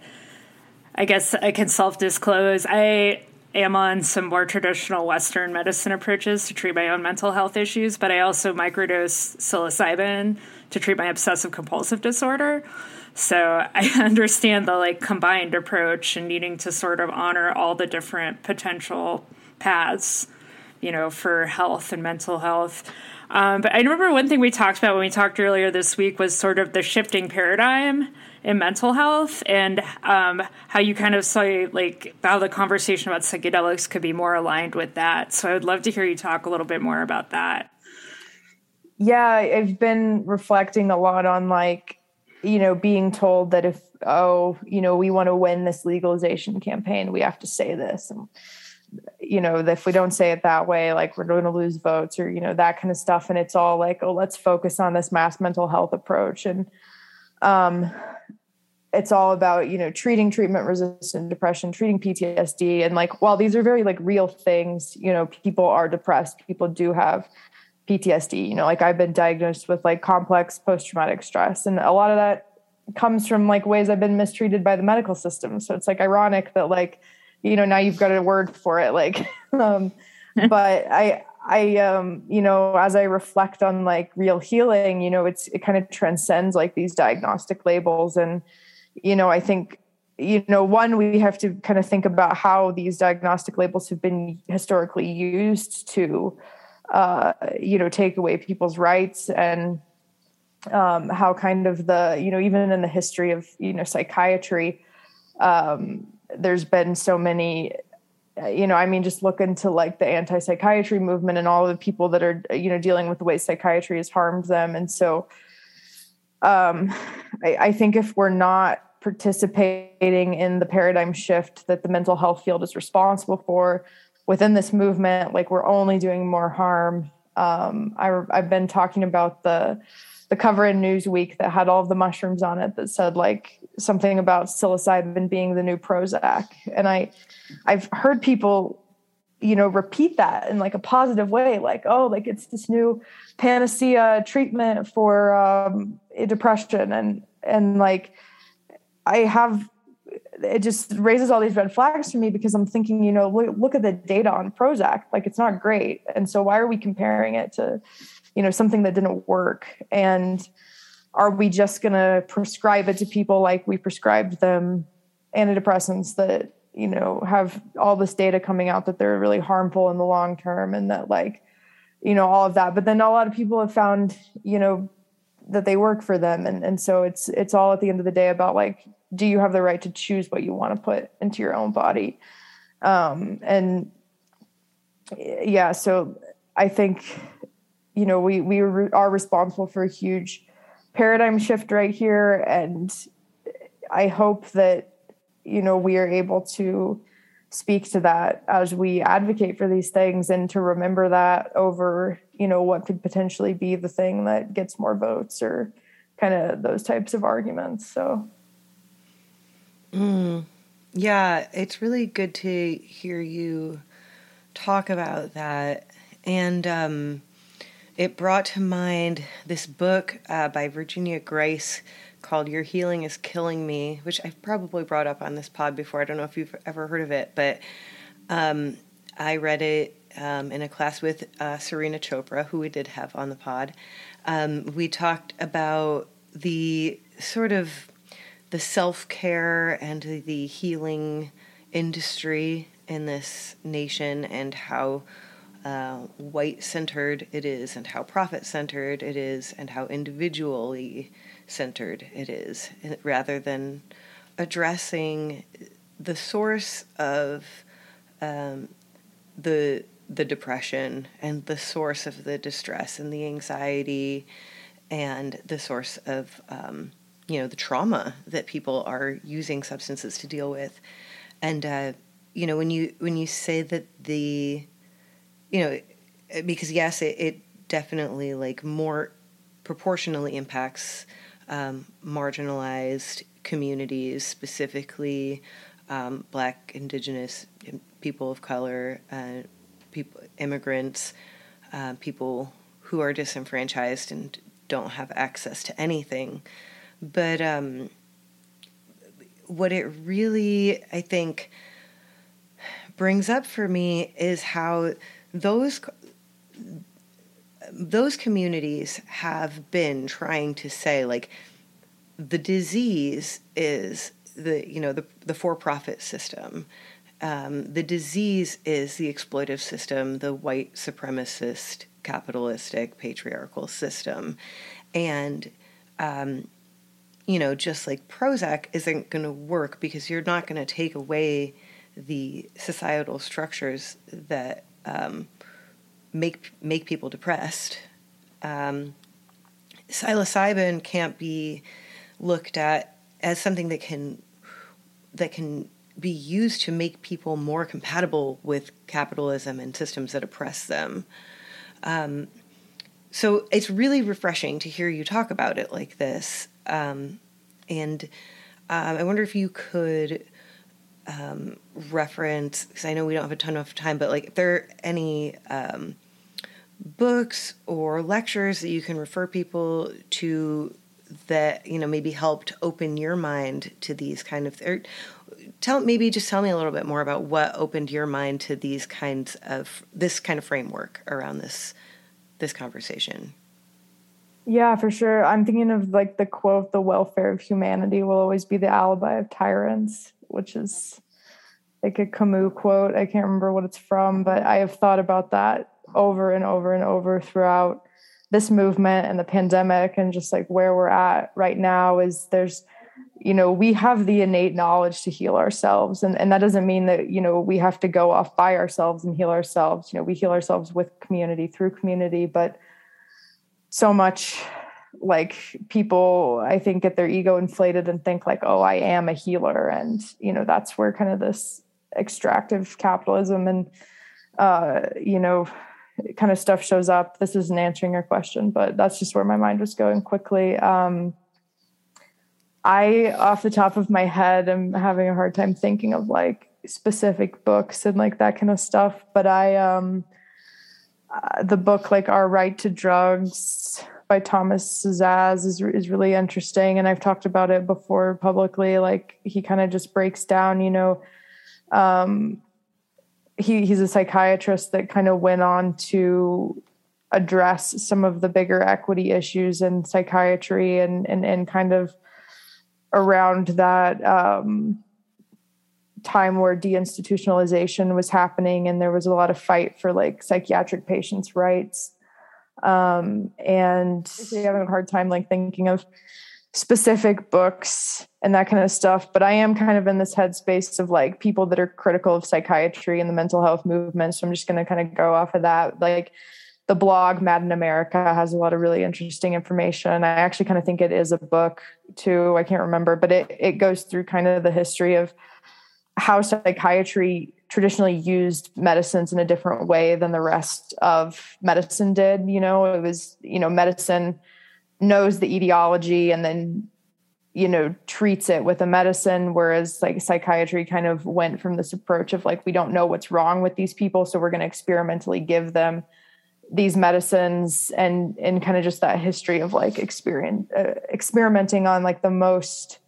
[SPEAKER 3] i guess i can self-disclose. I am on some more traditional Western medicine approaches to treat my own mental health issues, but I also microdose psilocybin to treat my obsessive compulsive disorder. So *laughs* I understand the like combined approach and needing to sort of honor all the different potential paths, you know, for health and mental health. Um, but I remember one thing we talked about when we talked earlier this week was sort of the shifting paradigm in mental health and um, how you kind of saw like how the conversation about psychedelics could be more aligned with that. So I would love to hear you talk a little bit more about that.
[SPEAKER 4] Yeah, I've been reflecting a lot on like, you know, being told that if, oh, you know, we want to win this legalization campaign, we have to say this. And, you know, if we don't say it that way, like we're going to lose votes or, you know, that kind of stuff. And it's all like, oh, let's focus on this mass mental health approach. And, um, it's all about you know treating treatment resistant depression treating ptsd and like while these are very like real things you know people are depressed. People do have ptsd you know like i've been diagnosed with like complex post-traumatic stress. And a lot of that comes from like ways i've been mistreated by the medical system. So it's like ironic that like you know now you've got a word for it like *laughs* um *laughs* but i I um you know as I reflect on like real healing you know it's it kind of transcends like these diagnostic labels. And you know, I think, you know, one, we have to kind of think about how these diagnostic labels have been historically used to, uh, you know, take away people's rights and um, how kind of the, you know, even in the history of, you know, psychiatry, um, there's been so many you know, I mean, just look into like the anti psychiatry movement and all the people that are, you know, dealing with the way psychiatry has harmed them. And so um, I, I think if we're not participating in the paradigm shift that the mental health field is responsible for. Within this movement like we're only doing more harm. Um, I, i've been talking about the the cover in newsweek that had all of the mushrooms on it that said like something about psilocybin being the new prozac. And i i've heard people you know repeat that in like a positive way like oh like it's this new panacea treatment for um, depression. And and like I have it just raises all these red flags for me because I'm thinking, you know, look, look, at the data on Prozac, like it's not great. And so why are we comparing it to, you know, something that didn't work? And are we just going to prescribe it to people like we prescribed them antidepressants that, you know, have all this data coming out that they're really harmful in the long term and that like, you know, all of that. But then a lot of people have found, you know, that they work for them. And and so it's it's all at the end of the day about like do you have the right to choose what you want to put into your own body? Um and yeah so i think you know we we are responsible for a huge paradigm shift right here. And i hope that you know we are able to speak to that as we advocate for these things and to remember that over you know what could potentially be the thing that gets more votes or kind of those types of arguments so.
[SPEAKER 2] Mm, yeah it's really good to hear you talk about that. And um, it brought to mind this book uh, by Virginia Grise called Your Healing is Killing Me, which I've probably brought up on this pod before. I don't know if you've ever heard of it, but um, I read it um, in a class with uh, Serena Chopra, who we did have on the pod. Um, we talked about the sort of the self care and the healing industry in this nation and how uh, white centered it is and how profit centered it is and how individually centered it is, rather than addressing the source of um, the the depression and the source of the distress and the anxiety and the source of um, you know the trauma that people are using substances to deal with. And uh, you know when you when you say that the you know because yes it, it definitely like more proportionally impacts um, marginalized communities, specifically um, Black, Indigenous, people of color, uh, people, immigrants, uh, people who are disenfranchised and don't have access to anything. But um, what it really, I think, brings up for me is how those those communities have been trying to say like the disease is the you know the the for profit system. Um, the disease is the exploitive system, the white supremacist, capitalistic, patriarchal system, and um, you know, just like Prozac isn't going to work because you're not going to take away the societal structures that um, make make people depressed. Um, psilocybin can't be looked at as something that can that can be used to make people more compatible with capitalism and systems that oppress them. Um, so it's really refreshing to hear you talk about it like this. Um, and um, I wonder if you could um, reference, because I know we don't have a ton of time, but like if there are any um, books or lectures that you can refer people to that you know maybe helped open your mind to these kind of or tell maybe just tell me a little bit more about what opened your mind to these kinds of this kind of framework around this this conversation.
[SPEAKER 4] Yeah for sure. I'm thinking of like the quote the welfare of humanity will always be the alibi of tyrants which is like a camus quote. I can't remember what it's from but i have thought about that over and over and over throughout this movement and the pandemic and just like where we're at right now is there's you know we have the innate knowledge to heal ourselves and, and that doesn't mean that you know we have to go off by ourselves and heal ourselves you know we heal ourselves with community through community but so much like people i think get their ego inflated and think like oh i am a healer and you know that's where kind of this extractive capitalism and uh you know kind of stuff shows up. This isn't answering your question, but that's just where my mind was going quickly. Um, I, off the top of my head, am having a hard time thinking of like specific books and like that kind of stuff. But I, um, uh, the book like Our Right to Drugs by Thomas Szasz is is really interesting, and I've talked about it before publicly. Like he kind of just breaks down, you know, um, he he's a psychiatrist that kind of went on to address some of the bigger equity issues in psychiatry and and and kind of around that um, time where deinstitutionalization was happening and there was a lot of fight for like psychiatric patients' rights. Um, and having a hard time like thinking of specific books and that kind of stuff. But I am kind of in this headspace of like people that are critical of psychiatry and the mental health movement. So I'm just going to kind of go off of that. Like the blog Mad in America has a lot of really interesting information. I actually kind of think it is a book too. I can't remember, but it it goes through kind of the history of how psychiatry traditionally used medicines in a different way than the rest of medicine did. You know, it was, you know, medicine knows the etiology and then you know treats it with a medicine whereas like psychiatry kind of went from this approach of like we don't know what's wrong with these people so we're going to experimentally give them these medicines and and kind of just that history of like experience uh, experimenting on like the most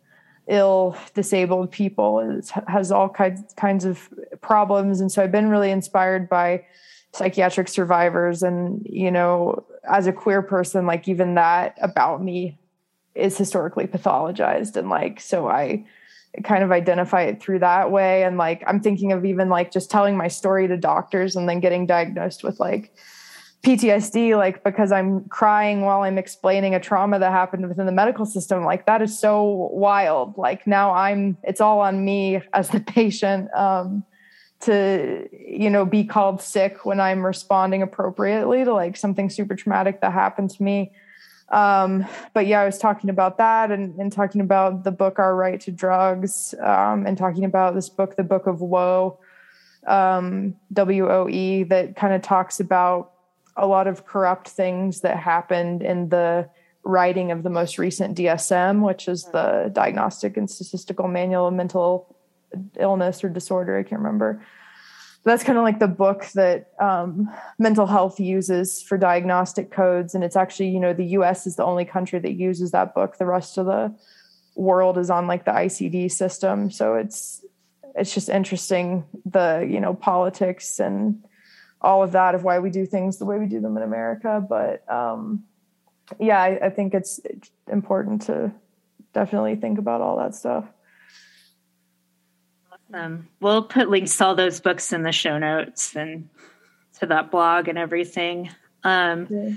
[SPEAKER 4] ill disabled people has all kinds kinds of problems. And so i've been really inspired by psychiatric survivors and you know as a queer person like even that about me is historically pathologized. And like so i kind of identify it through that way. And like i'm thinking of even like just telling my story to doctors and then getting diagnosed with like PTSD, like because I'm crying while I'm explaining a trauma that happened within the medical system, like that is so wild. Like now I'm, it's all on me as the *laughs* patient. Um, to you know be called sick when i'm responding appropriately to like something super traumatic that happened to me um, but yeah i was talking about that and, and talking about the book our right to drugs um, and talking about this book the book of woe um, w-o-e that kind of talks about a lot of corrupt things that happened in the writing of the most recent DSM, which is the Diagnostic and Statistical Manual of Mental Illness or Disorder. I can't remember. That's kind of like the book that um, mental health uses for diagnostic codes. And it's actually, you know, the US is the only country that uses that book. The rest of the world is on like the ICD system. So it's, it's just interesting the, you know, politics and all of that of why we do things the way we do them in America. But um, yeah, I, I think it's important to definitely think about all that stuff.
[SPEAKER 3] Awesome. We'll put links to all those books in the show notes and to that blog and everything. Um, yeah.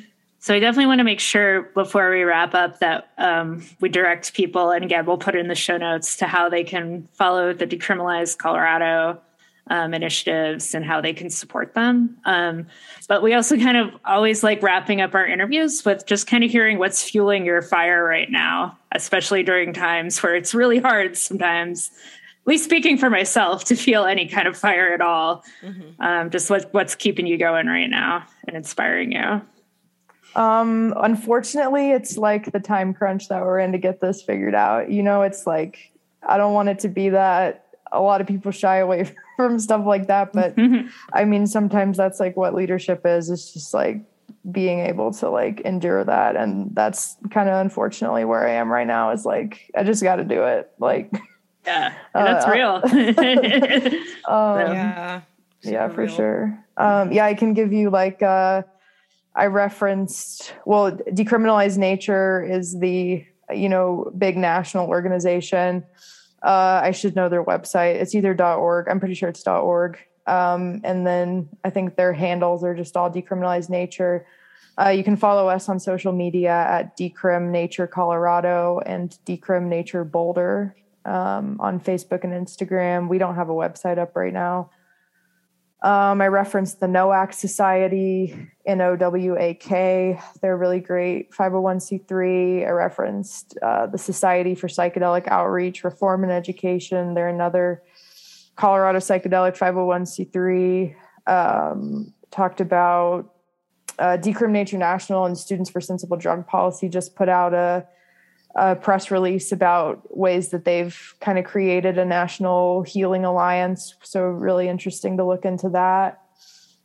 [SPEAKER 3] So I definitely want to make sure before we wrap up that um, we direct people, and again, we'll put in the show notes to how they can follow the Decriminalize Colorado um, initiatives and how they can support them. Um, but we also kind of always like wrapping up our interviews with just kind of hearing what's fueling your fire right now, especially during times where it's really hard sometimes. At least speaking for myself, to feel any kind of fire at all. Mm-hmm. Um, just what, what's keeping you going right now and inspiring you.
[SPEAKER 4] Um, unfortunately, it's like the time crunch that we're in to get this figured out. You know, it's like I don't want it to be that a lot of people shy away *laughs* from stuff like that. But mm-hmm. I mean, sometimes that's like what leadership is. It's just like being able to like endure that. And that's kind of unfortunately where I am right now is like, I just got to do it. Like, *laughs*
[SPEAKER 3] yeah, that's uh, real. *laughs*
[SPEAKER 4] um, yeah. Yeah, for real. sure. Um, yeah, I can give you like, uh, I referenced, well, Decriminalize Nature is the, you know, big national organization uh, I should know their website. It's either .org. I'm pretty sure it's .org. Um, and then I think their handles are just all decriminalized nature. Uh, you can follow us on social media at Decrim Nature Colorado and Decrim Nature Boulder um, on Facebook and Instagram. We don't have a website up right now. Um, I referenced the Nowak Society, N O W A K. They're really great 501c3. I referenced uh, the Society for Psychedelic Outreach, Reform, and Education. They're another Colorado psychedelic 501c3. Um, talked about uh, Decrim Nature National and Students for Sensible Drug Policy just put out a a press release about ways that they've kind of created a national healing alliance. So, really interesting to look into that.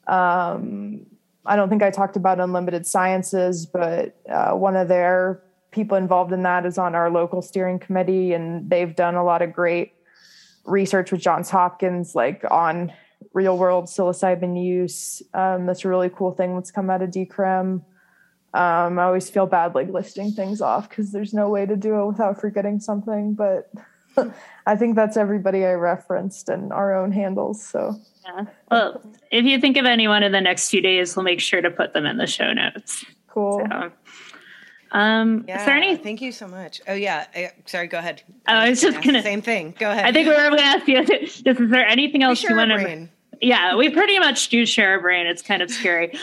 [SPEAKER 4] Um, I don't think I talked about Unlimited Sciences, but uh, one of their people involved in that is on our local steering committee, and they've done a lot of great research with Johns Hopkins, like on real world psilocybin use. Um, that's a really cool thing that's come out of Decrim. Um, I always feel bad like listing things off because there's no way to do it without forgetting something. But *laughs* I think that's everybody I referenced and our own handles. So
[SPEAKER 3] yeah. Well, if you think of anyone in the next few days, we'll make sure to put them in the show notes.
[SPEAKER 4] Cool. So,
[SPEAKER 3] um,
[SPEAKER 2] yeah,
[SPEAKER 3] is there any?
[SPEAKER 2] Thank you so much. Oh yeah, I, sorry. Go ahead.
[SPEAKER 3] Oh, I was just gonna
[SPEAKER 2] same thing. Go ahead.
[SPEAKER 3] I think we were going to ask you. *laughs* Just is there anything else you want to? Yeah, we pretty much do share a brain. It's kind of scary.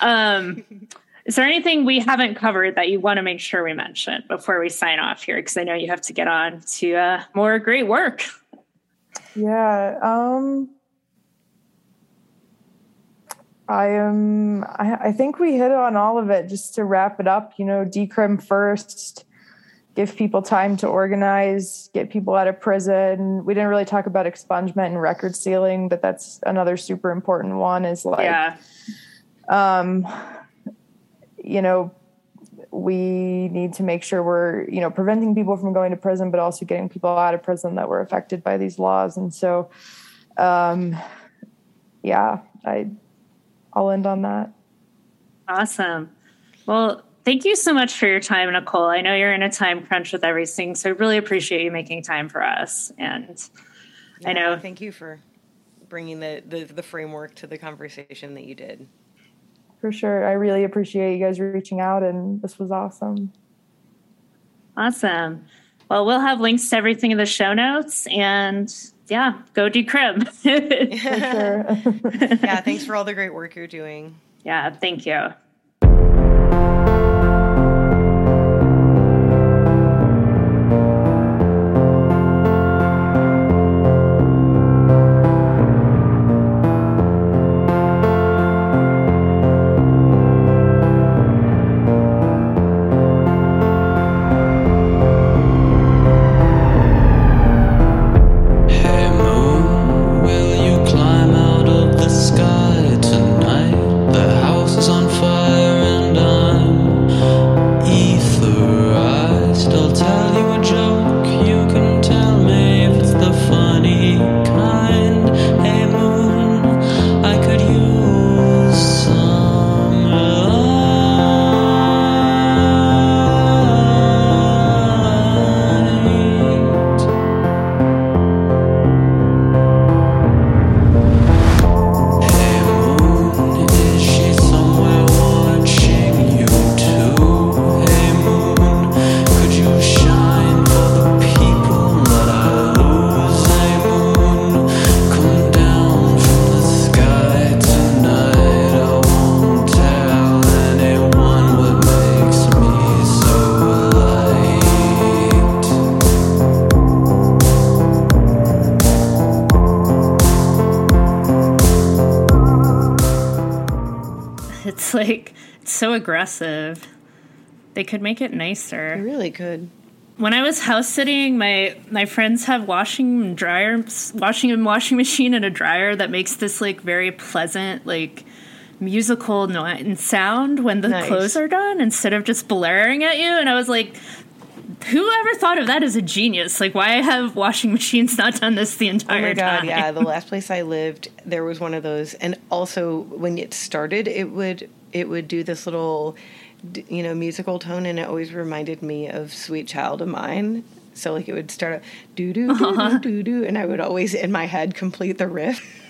[SPEAKER 3] Um, *laughs* is there anything we haven't covered that you want to make sure we mention before we sign off here? Because I know you have to get on to uh, more great work.
[SPEAKER 4] Yeah. Um, I am. I, I think we hit on all of it. Just to wrap it up, you know, decrim first, give people time to organize, get people out of prison. We didn't really talk about expungement and record sealing, but that's another super important one. Is like,
[SPEAKER 3] yeah.
[SPEAKER 4] um, you know, we need to make sure we're, you know, preventing people from going to prison, but also getting people out of prison that were affected by these laws. And so, um, yeah, I, I'll end on that.
[SPEAKER 3] Awesome. Well, thank you so much for your time, Nicole. I know you're in a time crunch with everything, so I really appreciate you making time for us. And yeah, I know.
[SPEAKER 2] Thank you for bringing the, the the framework to the conversation that you did
[SPEAKER 4] for sure. I really appreciate you guys reaching out, and this was awesome.
[SPEAKER 3] Awesome. Well, we'll have links to everything in the show notes, and yeah, go decrim. *laughs*
[SPEAKER 2] for sure. *laughs* yeah, thanks for all the great work you're doing.
[SPEAKER 3] Yeah, thank you. So aggressive. They could make it nicer.
[SPEAKER 2] You really could.
[SPEAKER 3] When I was house sitting, my my friends have washing and dryer, washing and washing machine and a dryer that makes this like very pleasant like musical no- sound when the
[SPEAKER 2] Nice.
[SPEAKER 3] clothes are done instead of just blaring at you. And I was like, whoever thought of that is a genius. Like, why have washing machines not done this the entire time?
[SPEAKER 2] Oh my god,
[SPEAKER 3] time?
[SPEAKER 2] yeah. The *laughs* last place I lived, there was one of those, and also when it started, it would it would do this little, you know, musical tone, and it always reminded me of "Sweet Child of Mine." So like it would start a doo doo doo doo doo, and I would always in my head complete the riff. *laughs*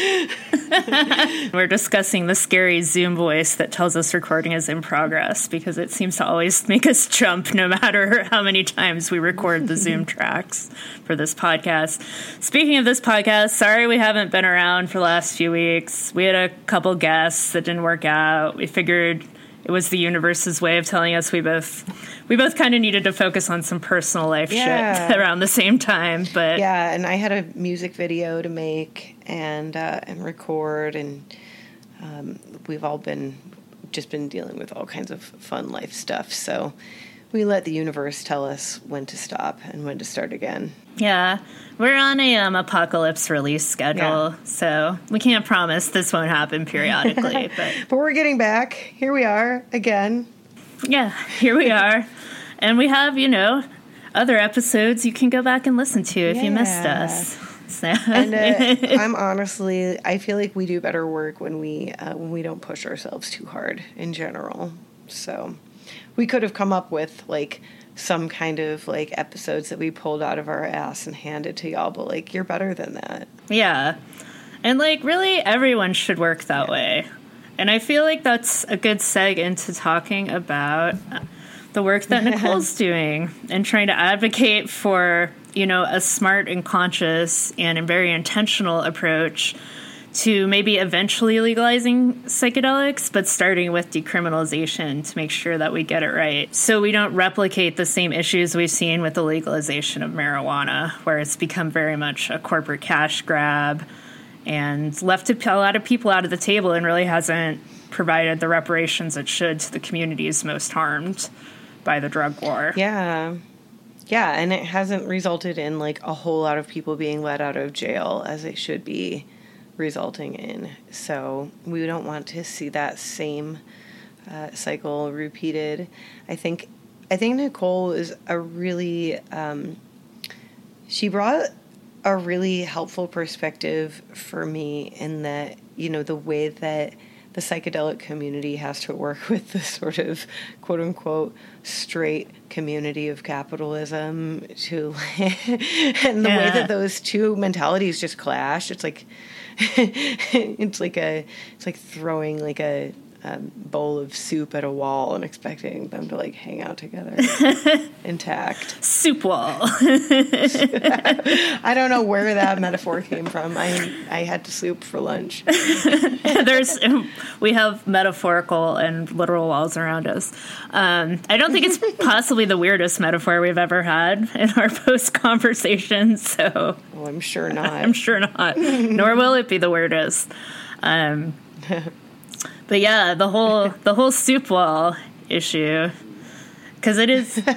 [SPEAKER 2] *laughs*
[SPEAKER 3] We're discussing the scary Zoom voice that tells us recording is in progress because it seems to always make us jump no matter how many times we record the Zoom *laughs* tracks for this podcast. Speaking of this podcast, sorry we haven't been around for the last few weeks. We had a couple guests that didn't work out. We figured it was the universe's way of telling us we both we both kind of needed to focus on some personal life
[SPEAKER 2] Yeah.
[SPEAKER 3] shit *laughs* around the same time, but
[SPEAKER 2] Yeah, and I had a music video to make and uh, and record, and um, we've all been just been dealing with all kinds of fun life stuff. So we let the universe tell us when to stop and when to start again.
[SPEAKER 3] Yeah, we're on a um, apocalypse release schedule,
[SPEAKER 2] Yeah.
[SPEAKER 3] so we can't promise this won't happen periodically. *laughs* but
[SPEAKER 2] But we're getting back. Here we are again.
[SPEAKER 3] yeah, here we are, and we have you know other episodes you can go back and listen to if you missed us. So
[SPEAKER 2] And uh, *laughs* I'm honestly, I feel like we do better work when we uh, when we don't push ourselves too hard in general. So we could have come up with like some kind of like episodes that we pulled out of our ass and handed to y'all, but like you're better than that.
[SPEAKER 3] yeah, and like really everyone should work that way, and I feel like that's a good seg into talking about the work that *laughs* Nicole's doing and trying to advocate for, you know, a smart and conscious and very intentional approach to maybe eventually legalizing psychedelics, but starting with decriminalization to make sure that we get it right. So we don't replicate the same issues we've seen with the legalization of marijuana, where it's become very much a corporate cash grab and left a lot of people out of the table and really hasn't provided the reparations it should to the communities most harmed by the drug war.
[SPEAKER 2] Yeah. Yeah, and it hasn't resulted in like a whole lot of people being let out of jail as it should be resulting in. So we don't want to see that same uh, cycle repeated. I think I think Nicole is a really um, she brought a really helpful perspective for me in that you know the way that the psychedelic community has to work *laughs* with the sort of quote unquote straight community of capitalism to *laughs* and the way that those two mentalities just clash it's like *laughs* it's like a it's like throwing like a, um bowl of soup at a wall and expecting them to like hang out together *laughs* intact
[SPEAKER 3] Soup wall. *laughs*
[SPEAKER 2] I don't know where that metaphor came from. I I had to soup for lunch. *laughs*
[SPEAKER 3] There's we have metaphorical and literal walls around us. Um, I don't think it's possibly the weirdest metaphor we've ever had in our post conversation. So
[SPEAKER 2] Well, I'm sure not.
[SPEAKER 3] I'm sure not. Nor will it be the weirdest. Um, but yeah, the whole *laughs* the whole soup wall issue, because it is. *laughs*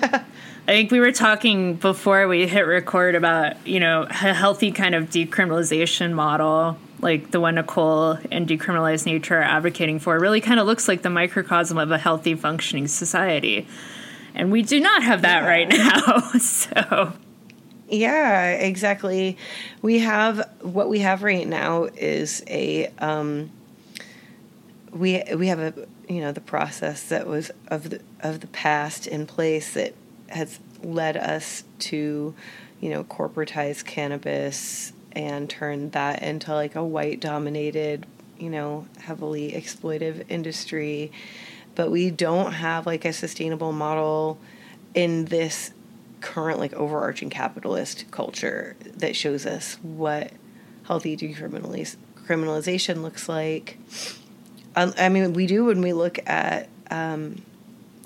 [SPEAKER 3] I think we were talking before we hit record about you know a healthy kind of decriminalization model, like the one Nicole and Decriminalize Nature are advocating for. Really, kind of looks like the microcosm of a healthy, functioning society, and we do not have that right now. *laughs* so
[SPEAKER 2] Yeah, exactly. We have what we have right now is a um, we we have a you know the process that was of the of the past in place that has led us to you know corporatize cannabis and turn that into like a white dominated you know heavily exploitive industry but we don't have like a sustainable model in this current like overarching capitalist culture that shows us what healthy decriminaliz- criminalization looks like. I mean, we do when we look at um,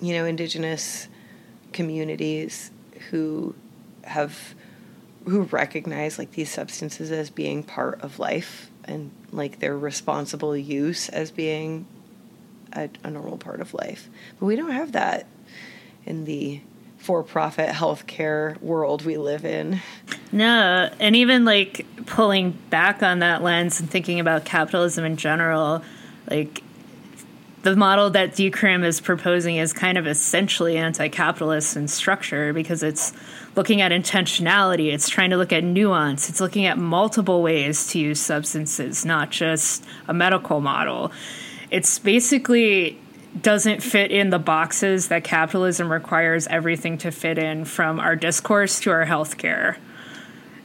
[SPEAKER 2] you know indigenous communities who have who recognize like these substances as being part of life and like their responsible use as being a, a normal part of life. But we don't have that in the for-profit healthcare world we live in.
[SPEAKER 3] No, and even like pulling back on that lens and thinking about capitalism in general, like the model that Decrim is proposing is kind of essentially anti-capitalist in structure because it's looking at intentionality, it's trying to look at nuance, it's looking at multiple ways to use substances, not just a medical model. It's basically doesn't fit in the boxes that capitalism requires everything to fit in from our discourse to our healthcare.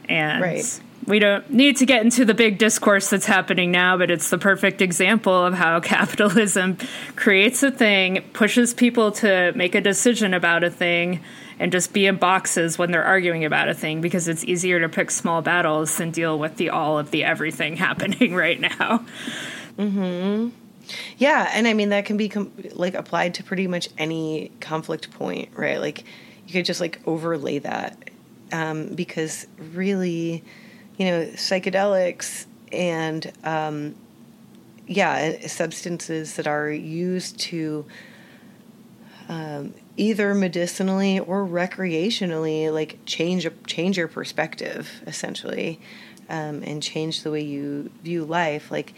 [SPEAKER 3] And right. We don't need to get into the big discourse that's happening now, but it's the perfect example of how *laughs* capitalism creates a thing, pushes people to make a decision about a thing, and just be in boxes when they're arguing about a thing because it's easier to pick small battles than deal with the all of the everything *laughs* happening right now.
[SPEAKER 2] Mhm. Yeah, and I mean that can be com- like applied to pretty much any conflict point, right? Like you could just like overlay that um, because really, you know, psychedelics and um, yeah, substances that are used to um, either medicinally or recreationally like change change your perspective essentially um, and change the way you view life like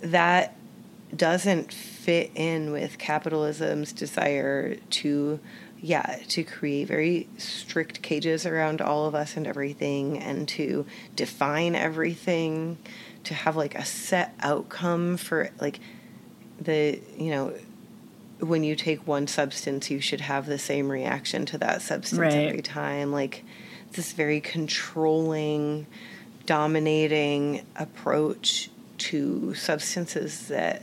[SPEAKER 2] that doesn't fit in with capitalism's desire to yeah to create very strict cages around all of us and everything and to define everything to have like a set outcome for like the you know when you take one substance you should have the same reaction to that substance right. every time like this very controlling dominating approach to substances that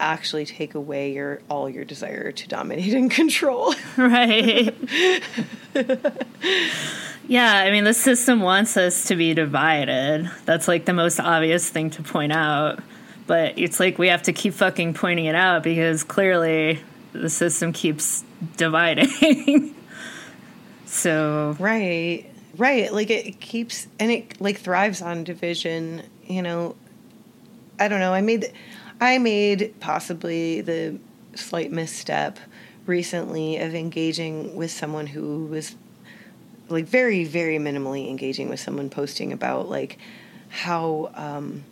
[SPEAKER 2] actually take away your all your desire to dominate and control. *laughs*
[SPEAKER 3] right. yeah, I mean the system wants us to be divided. That's like the most obvious thing to point out. But it's like we have to keep fucking pointing it out because clearly the system keeps dividing. *laughs* so
[SPEAKER 2] Right. Right. Like it keeps and it like thrives on division, you know. I don't know. I made I made possibly the slight misstep recently of engaging with someone who was like very, very minimally engaging with someone posting about like how um,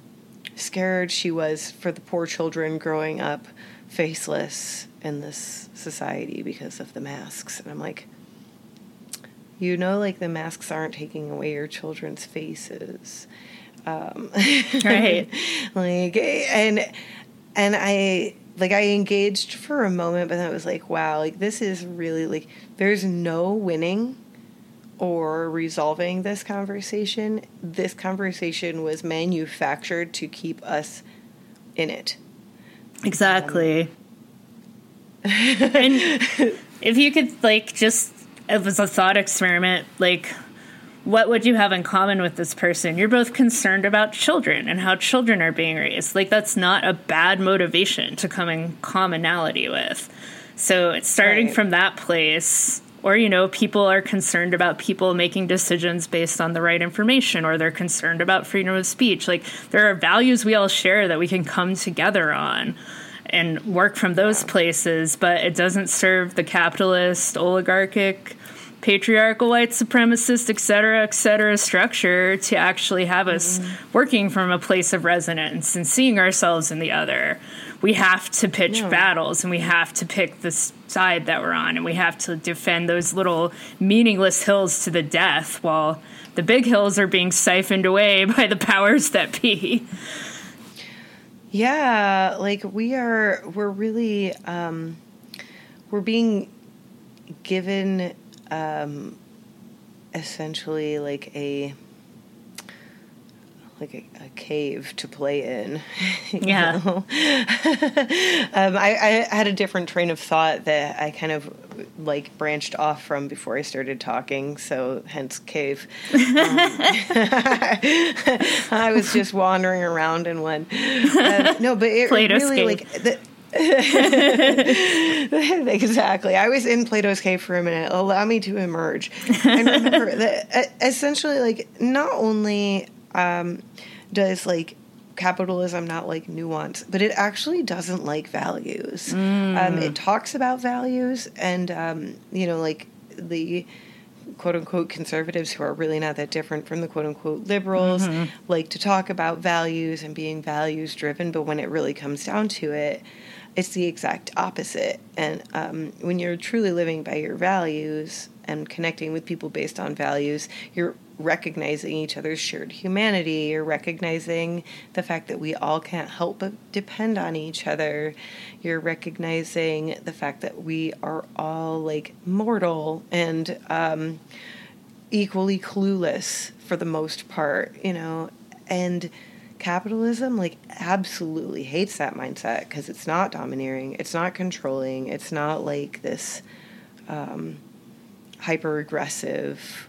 [SPEAKER 2] scared she was for the poor children growing up faceless in this society because of the masks. And I'm like, you know, like the masks aren't taking away your children's faces. Um,
[SPEAKER 3] right. *laughs*
[SPEAKER 2] like, and and I like I engaged for a moment, but then it was like, wow, like this is really like there's no winning or resolving this conversation. This conversation was manufactured to keep us in it.
[SPEAKER 3] Exactly. Um, *laughs* and if you could like just it was a thought experiment, like what would you have in common with this person? You're both concerned about children and how children are being raised. Like, that's not a bad motivation to come in commonality with. So, it's starting right. from that place. Or, you know, people are concerned about people making decisions based on the right information, or they're concerned about freedom of speech. Like, there are values we all share that we can come together on and work from those places, but it doesn't serve the capitalist, oligarchic, patriarchal white supremacist et cetera et cetera structure to actually have us mm-hmm. working from a place of resonance and seeing ourselves in the other we have to pitch yeah. battles and we have to pick the side that we're on and we have to defend those little meaningless hills to the death while the big hills are being siphoned away *laughs* by the powers that be
[SPEAKER 2] yeah like we are we're really um we're being given um, essentially like a like a, a, cave to play in. *laughs*
[SPEAKER 3] Yeah. *laughs* um,
[SPEAKER 2] I, I, had a different train of thought that I kind of like branched off from before I started talking, so hence cave. *laughs* Um, I was just wandering around in one. Um, no, but it Plato's really cave. like the, *laughs* exactly. I was in Plato's cave for a minute. Allow me to emerge. And remember *laughs* that essentially, like, not only um, does like capitalism not like nuance, but it actually doesn't like values. Um,
[SPEAKER 3] Mm.
[SPEAKER 2] it talks about values, and um, you know, like the quote unquote conservatives who are really not that different from the quote unquote liberals
[SPEAKER 3] Mm-hmm.
[SPEAKER 2] like to talk about values and being values driven, but when it really comes down to it, it's the exact opposite. And um, when you're truly living by your values and connecting with people based on values, you're recognizing each other's shared humanity. You're recognizing the fact that we all can't help but depend on each other. You're recognizing the fact that we are all like mortal and um, equally clueless for the most part, you know, and capitalism like absolutely hates that mindset because it's not domineering, it's not controlling, it's not like this um, hyper aggressive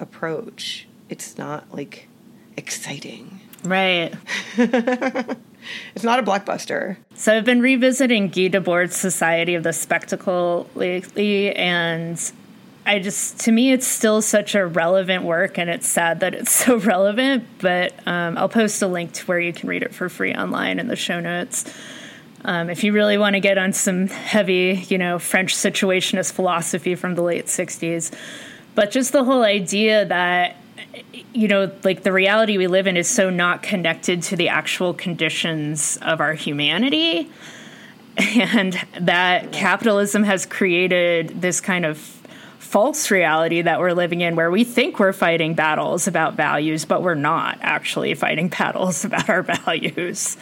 [SPEAKER 2] approach. It's not like exciting.
[SPEAKER 3] Right. *laughs*
[SPEAKER 2] It's not a blockbuster.
[SPEAKER 3] So I've been revisiting Guy Debord's Society of the Spectacle lately, and I just, to me, it's still such a relevant work, and it's sad that it's *laughs* so relevant. But um, I'll post a link to where you can read it for free online in the show notes. Um, if you really want to get on some heavy, you know, French situationist philosophy from the late 60s. But just the whole idea that, you know, like the reality we live in is so not connected to the actual conditions of our humanity. And that capitalism has created this kind of false reality that we're living in where we think we're fighting battles about values, but we're not actually fighting *laughs* battles about our values.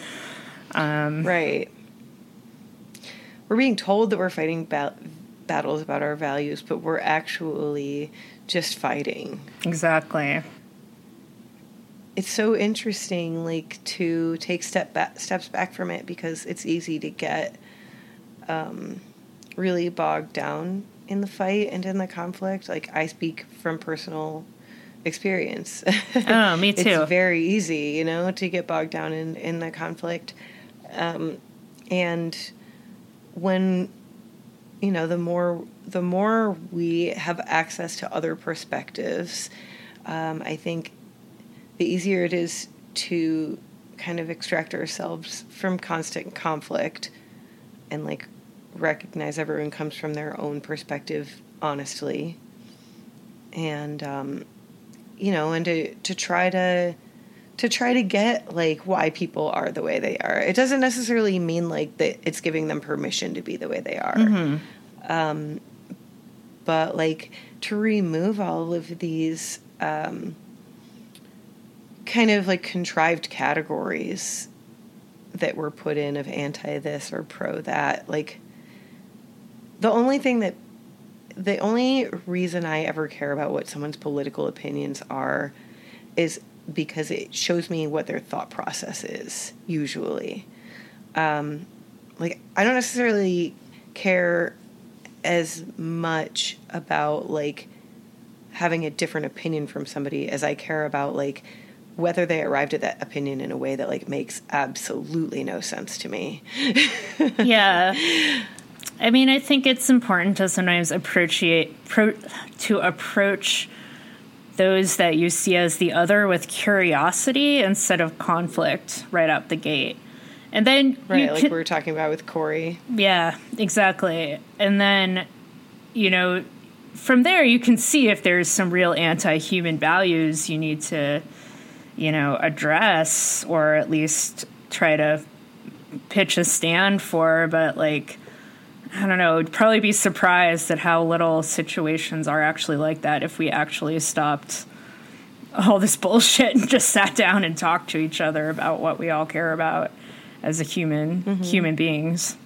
[SPEAKER 2] Um, right. We're being told that we're fighting ba- battles about our values, but we're actually just fighting.
[SPEAKER 3] Exactly.
[SPEAKER 2] It's so interesting, like to take step back, steps back from it because it's easy to get um, really bogged down in the fight and in the conflict. Like I speak from personal experience. *laughs*
[SPEAKER 3] Oh, me too.
[SPEAKER 2] it's very easy, you know, to get bogged down in in the conflict, um, and when you know the more the more we have access to other perspectives, um, I think the easier it is to kind of extract ourselves from constant conflict and like recognize everyone comes from their own perspective honestly. And um, you know and to to try to to try to get like why people are the way they are. It doesn't necessarily mean like that it's giving them permission to be the way they are. Um, but like to remove all of these um, kind of like contrived categories that were put in of anti this or pro that like the only thing that the only reason I ever care about what someone's political opinions are is because it shows me what their thought process is usually um, like I don't necessarily care as much about like having a different opinion from somebody as I care about like whether they arrived at that opinion in a way that like makes absolutely no sense to me. *laughs*
[SPEAKER 3] yeah. I mean, I think it's important to sometimes appreciate pro, to approach those that you see as the other with curiosity instead of conflict right out the gate. And then
[SPEAKER 2] right, like we were talking about with Corey.
[SPEAKER 3] yeah, exactly. And then, you know, from there you can see if there's some real anti-human values you need to, you know, address or at least try to pitch a stand for, but like I don't know, would probably be surprised at how little situations are actually like that if we actually stopped all this *laughs* bullshit and just sat down and talked to each other about what we all care about as a human mm-hmm. human beings.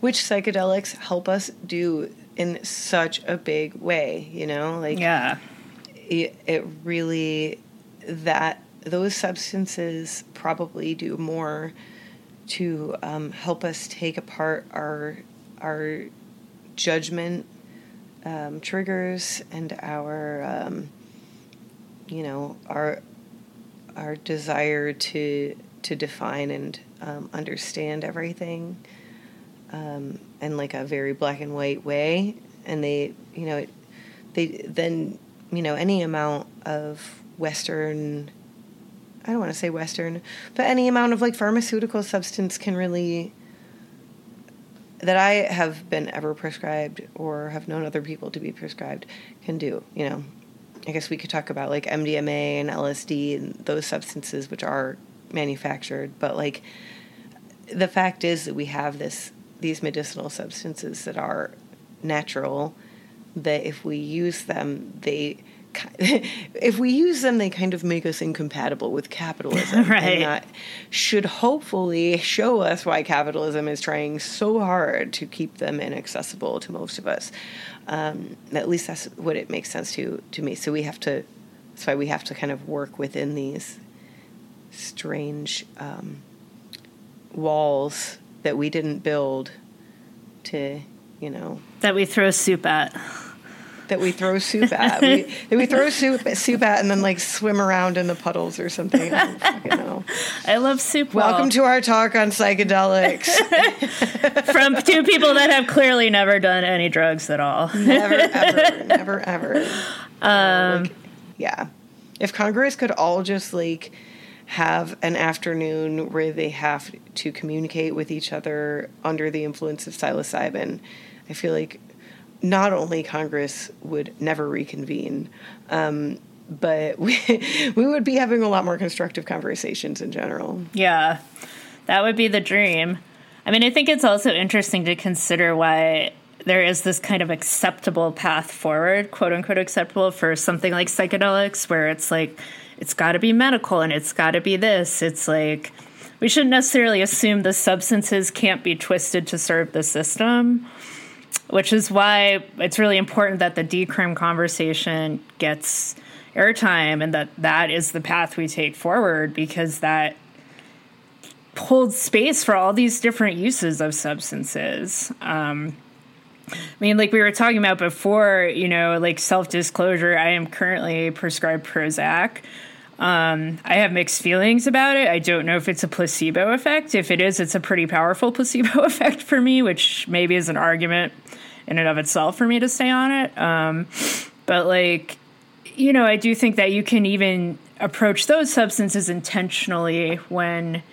[SPEAKER 2] Which psychedelics help us do in such a big way, you know? Like
[SPEAKER 3] Yeah.
[SPEAKER 2] it, it really that those substances probably do more to um, help us take apart our our judgment um, triggers and our um, you know our our desire to to define and um, understand everything um, in like a very black and white way. And they you know they then you know any amount of western I don't want to say Western, but any amount of like pharmaceutical substance can really that I have been ever prescribed or have known other people to be prescribed can do. You know, I guess we could talk about like MDMA and LSD and those substances which are manufactured, but like the fact is that we have this these medicinal substances that are natural that if we use them they *laughs* if we use them, they kind of make us incompatible with capitalism. *laughs*
[SPEAKER 3] right.
[SPEAKER 2] And that should hopefully show us why capitalism is trying so hard to keep them inaccessible to most of us. Um, at least that's what it makes sense to to me. So we have to. That's why we have to kind of work within these strange um, walls that we didn't build to, you know,
[SPEAKER 3] that we throw soup at
[SPEAKER 2] that we throw soup at. we, that *laughs* we throw soup, soup at and then like swim around in the puddles or something. I.
[SPEAKER 3] I love soup.
[SPEAKER 2] Welcome
[SPEAKER 3] ball.
[SPEAKER 2] to our talk on psychedelics. *laughs*
[SPEAKER 3] From two people that have clearly never done any drugs at all.
[SPEAKER 2] never, ever, *laughs* never, ever. Um, like, yeah. If Congress could all just like have an afternoon where they have to communicate with each other under the influence of psilocybin, I feel like not only Congress would never reconvene, um, but *laughs* we, we would be having a lot more constructive conversations in general.
[SPEAKER 3] Yeah, that would be the dream. I mean, I think it's also interesting to consider why there is this kind of acceptable path forward, quote unquote acceptable, for something like psychedelics, where it's like, it's got to be medical and it's got to be this. It's like, we shouldn't necessarily assume the substances can't be twisted to serve the system which is why it's really important that the decrim conversation gets airtime and that that is the path we take forward because that holds space for all these different uses of substances. Um, I mean, like we were talking about before, you know, like self disclosure, I am currently prescribed Prozac. Um, I have mixed feelings about it. I don't know if it's a placebo effect. If it is, it's a pretty powerful *laughs* placebo effect for me, which maybe is an argument in and of itself for me to stay on it. Um, but like, you know, I do think that you can even approach those substances intentionally when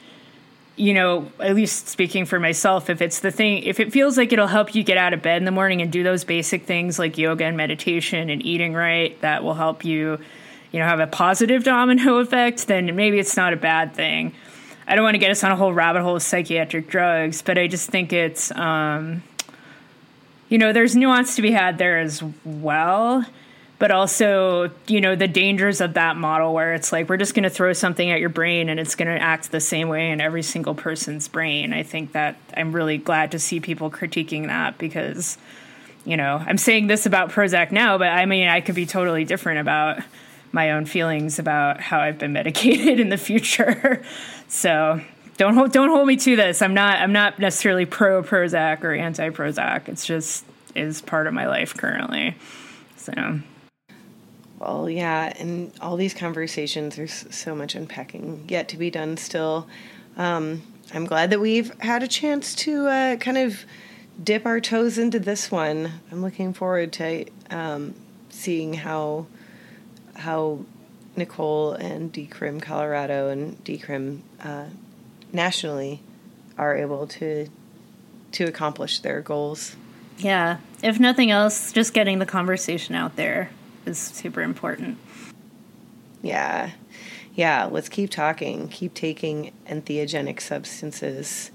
[SPEAKER 3] you know, at least speaking for myself, if it's the thing, if it feels like it'll help you get out of bed in the morning and do those basic things like yoga and meditation and eating right, that will help you, you know, have a positive domino effect, then maybe it's not a bad thing. I don't want to get us on a whole rabbit hole of psychiatric drugs, but I just think it's, um, you know, there's nuance to be had there as well. But also, you know, the dangers of that model where it's like we're just going to throw something at your brain and it's going to act the same way in every single person's brain. I think that I'm really glad to see people critiquing that because, you know, I'm saying this about Prozac now, but I mean, I could be totally different about my own feelings about how I've been medicated in the future. *laughs* so don't hold don't hold me to this. I'm not I'm not necessarily pro Prozac or anti Prozac. It's just is part of my life currently. So.
[SPEAKER 2] Well, yeah, and all these conversations. There's so much unpacking yet to be done. Still, um, I'm glad that we've had a chance to uh, kind of dip our toes into this one. I'm looking forward to um, seeing how how Nicole and Decrim Colorado and Decrim uh, nationally are able to to accomplish their goals.
[SPEAKER 3] Yeah. If nothing else, just getting the conversation out there is super important.
[SPEAKER 2] Yeah. Yeah, let's keep talking. Keep taking entheogenic substances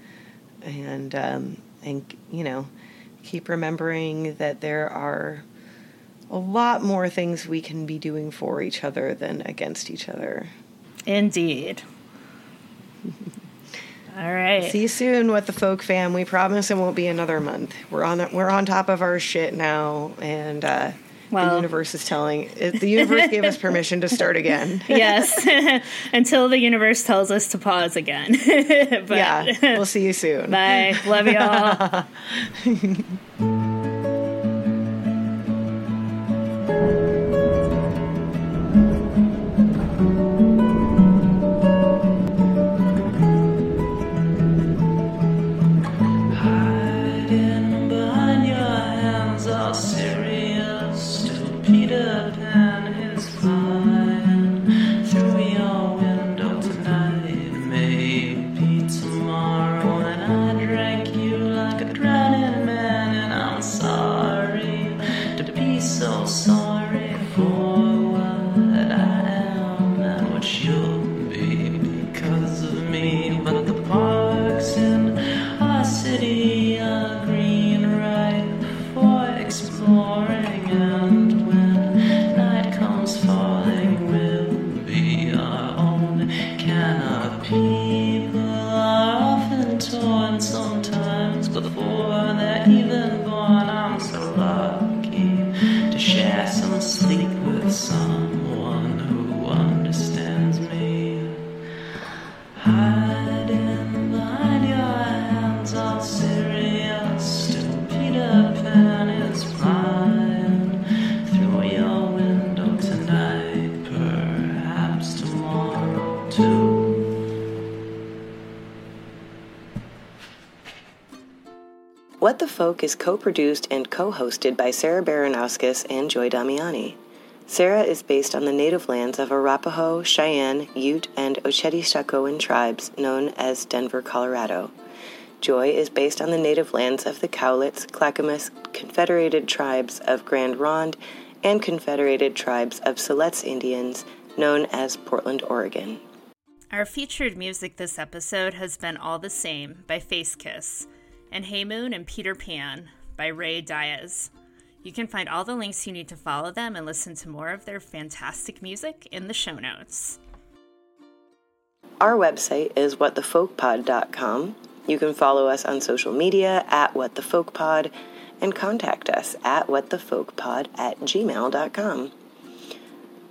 [SPEAKER 2] and um, and you know, keep remembering that there are a lot more things we can be doing for each other than against each other.
[SPEAKER 3] Indeed. *laughs* All right.
[SPEAKER 2] See you soon, with the folk fam. We promise it won't be another month. We're on we're on top of our shit now, and uh, well, the universe is telling it, the universe gave us permission to start again. *laughs* *laughs*
[SPEAKER 3] yes, until the universe tells us to pause again.
[SPEAKER 2] but, yeah, we'll see you soon.
[SPEAKER 3] Bye. Love y'all.
[SPEAKER 2] Folk is co produced and co hosted by Sarah Baranauskas and Joy Damiani. Sarah is based on the native lands of Arapaho, Cheyenne, Ute, and Oceti tribes known as Denver, Colorado. Joy is based on the native lands of the Cowlitz, Clackamas, Confederated tribes of Grand Ronde, and Confederated tribes of Siletz Indians known as Portland, Oregon.
[SPEAKER 3] Our featured music this episode has been All the Same by Face Kiss and Hey Moon and Peter Pan by Ray Diaz. You can find all the links you need to follow them and listen to more of their fantastic music in the show notes.
[SPEAKER 2] Our website is whatthefolkpod.com. You can follow us on social media at whatthefolkpod and contact us at whatthefolkpod at gmail.com.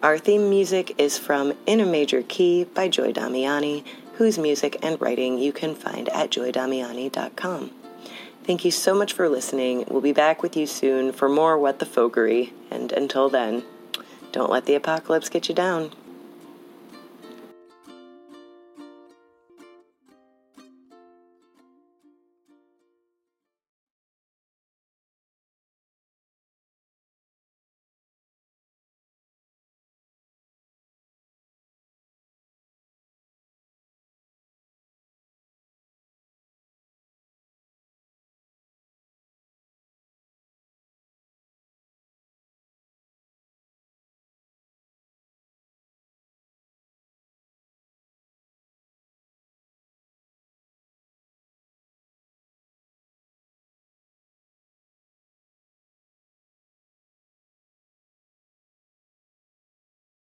[SPEAKER 2] Our theme music is from In a Major Key by Joy Damiani, whose music and writing you can find at joydamiani.com. Thank you so much for listening. We'll be back with you soon for more What the Folkery. And until then, don't let the apocalypse get you down.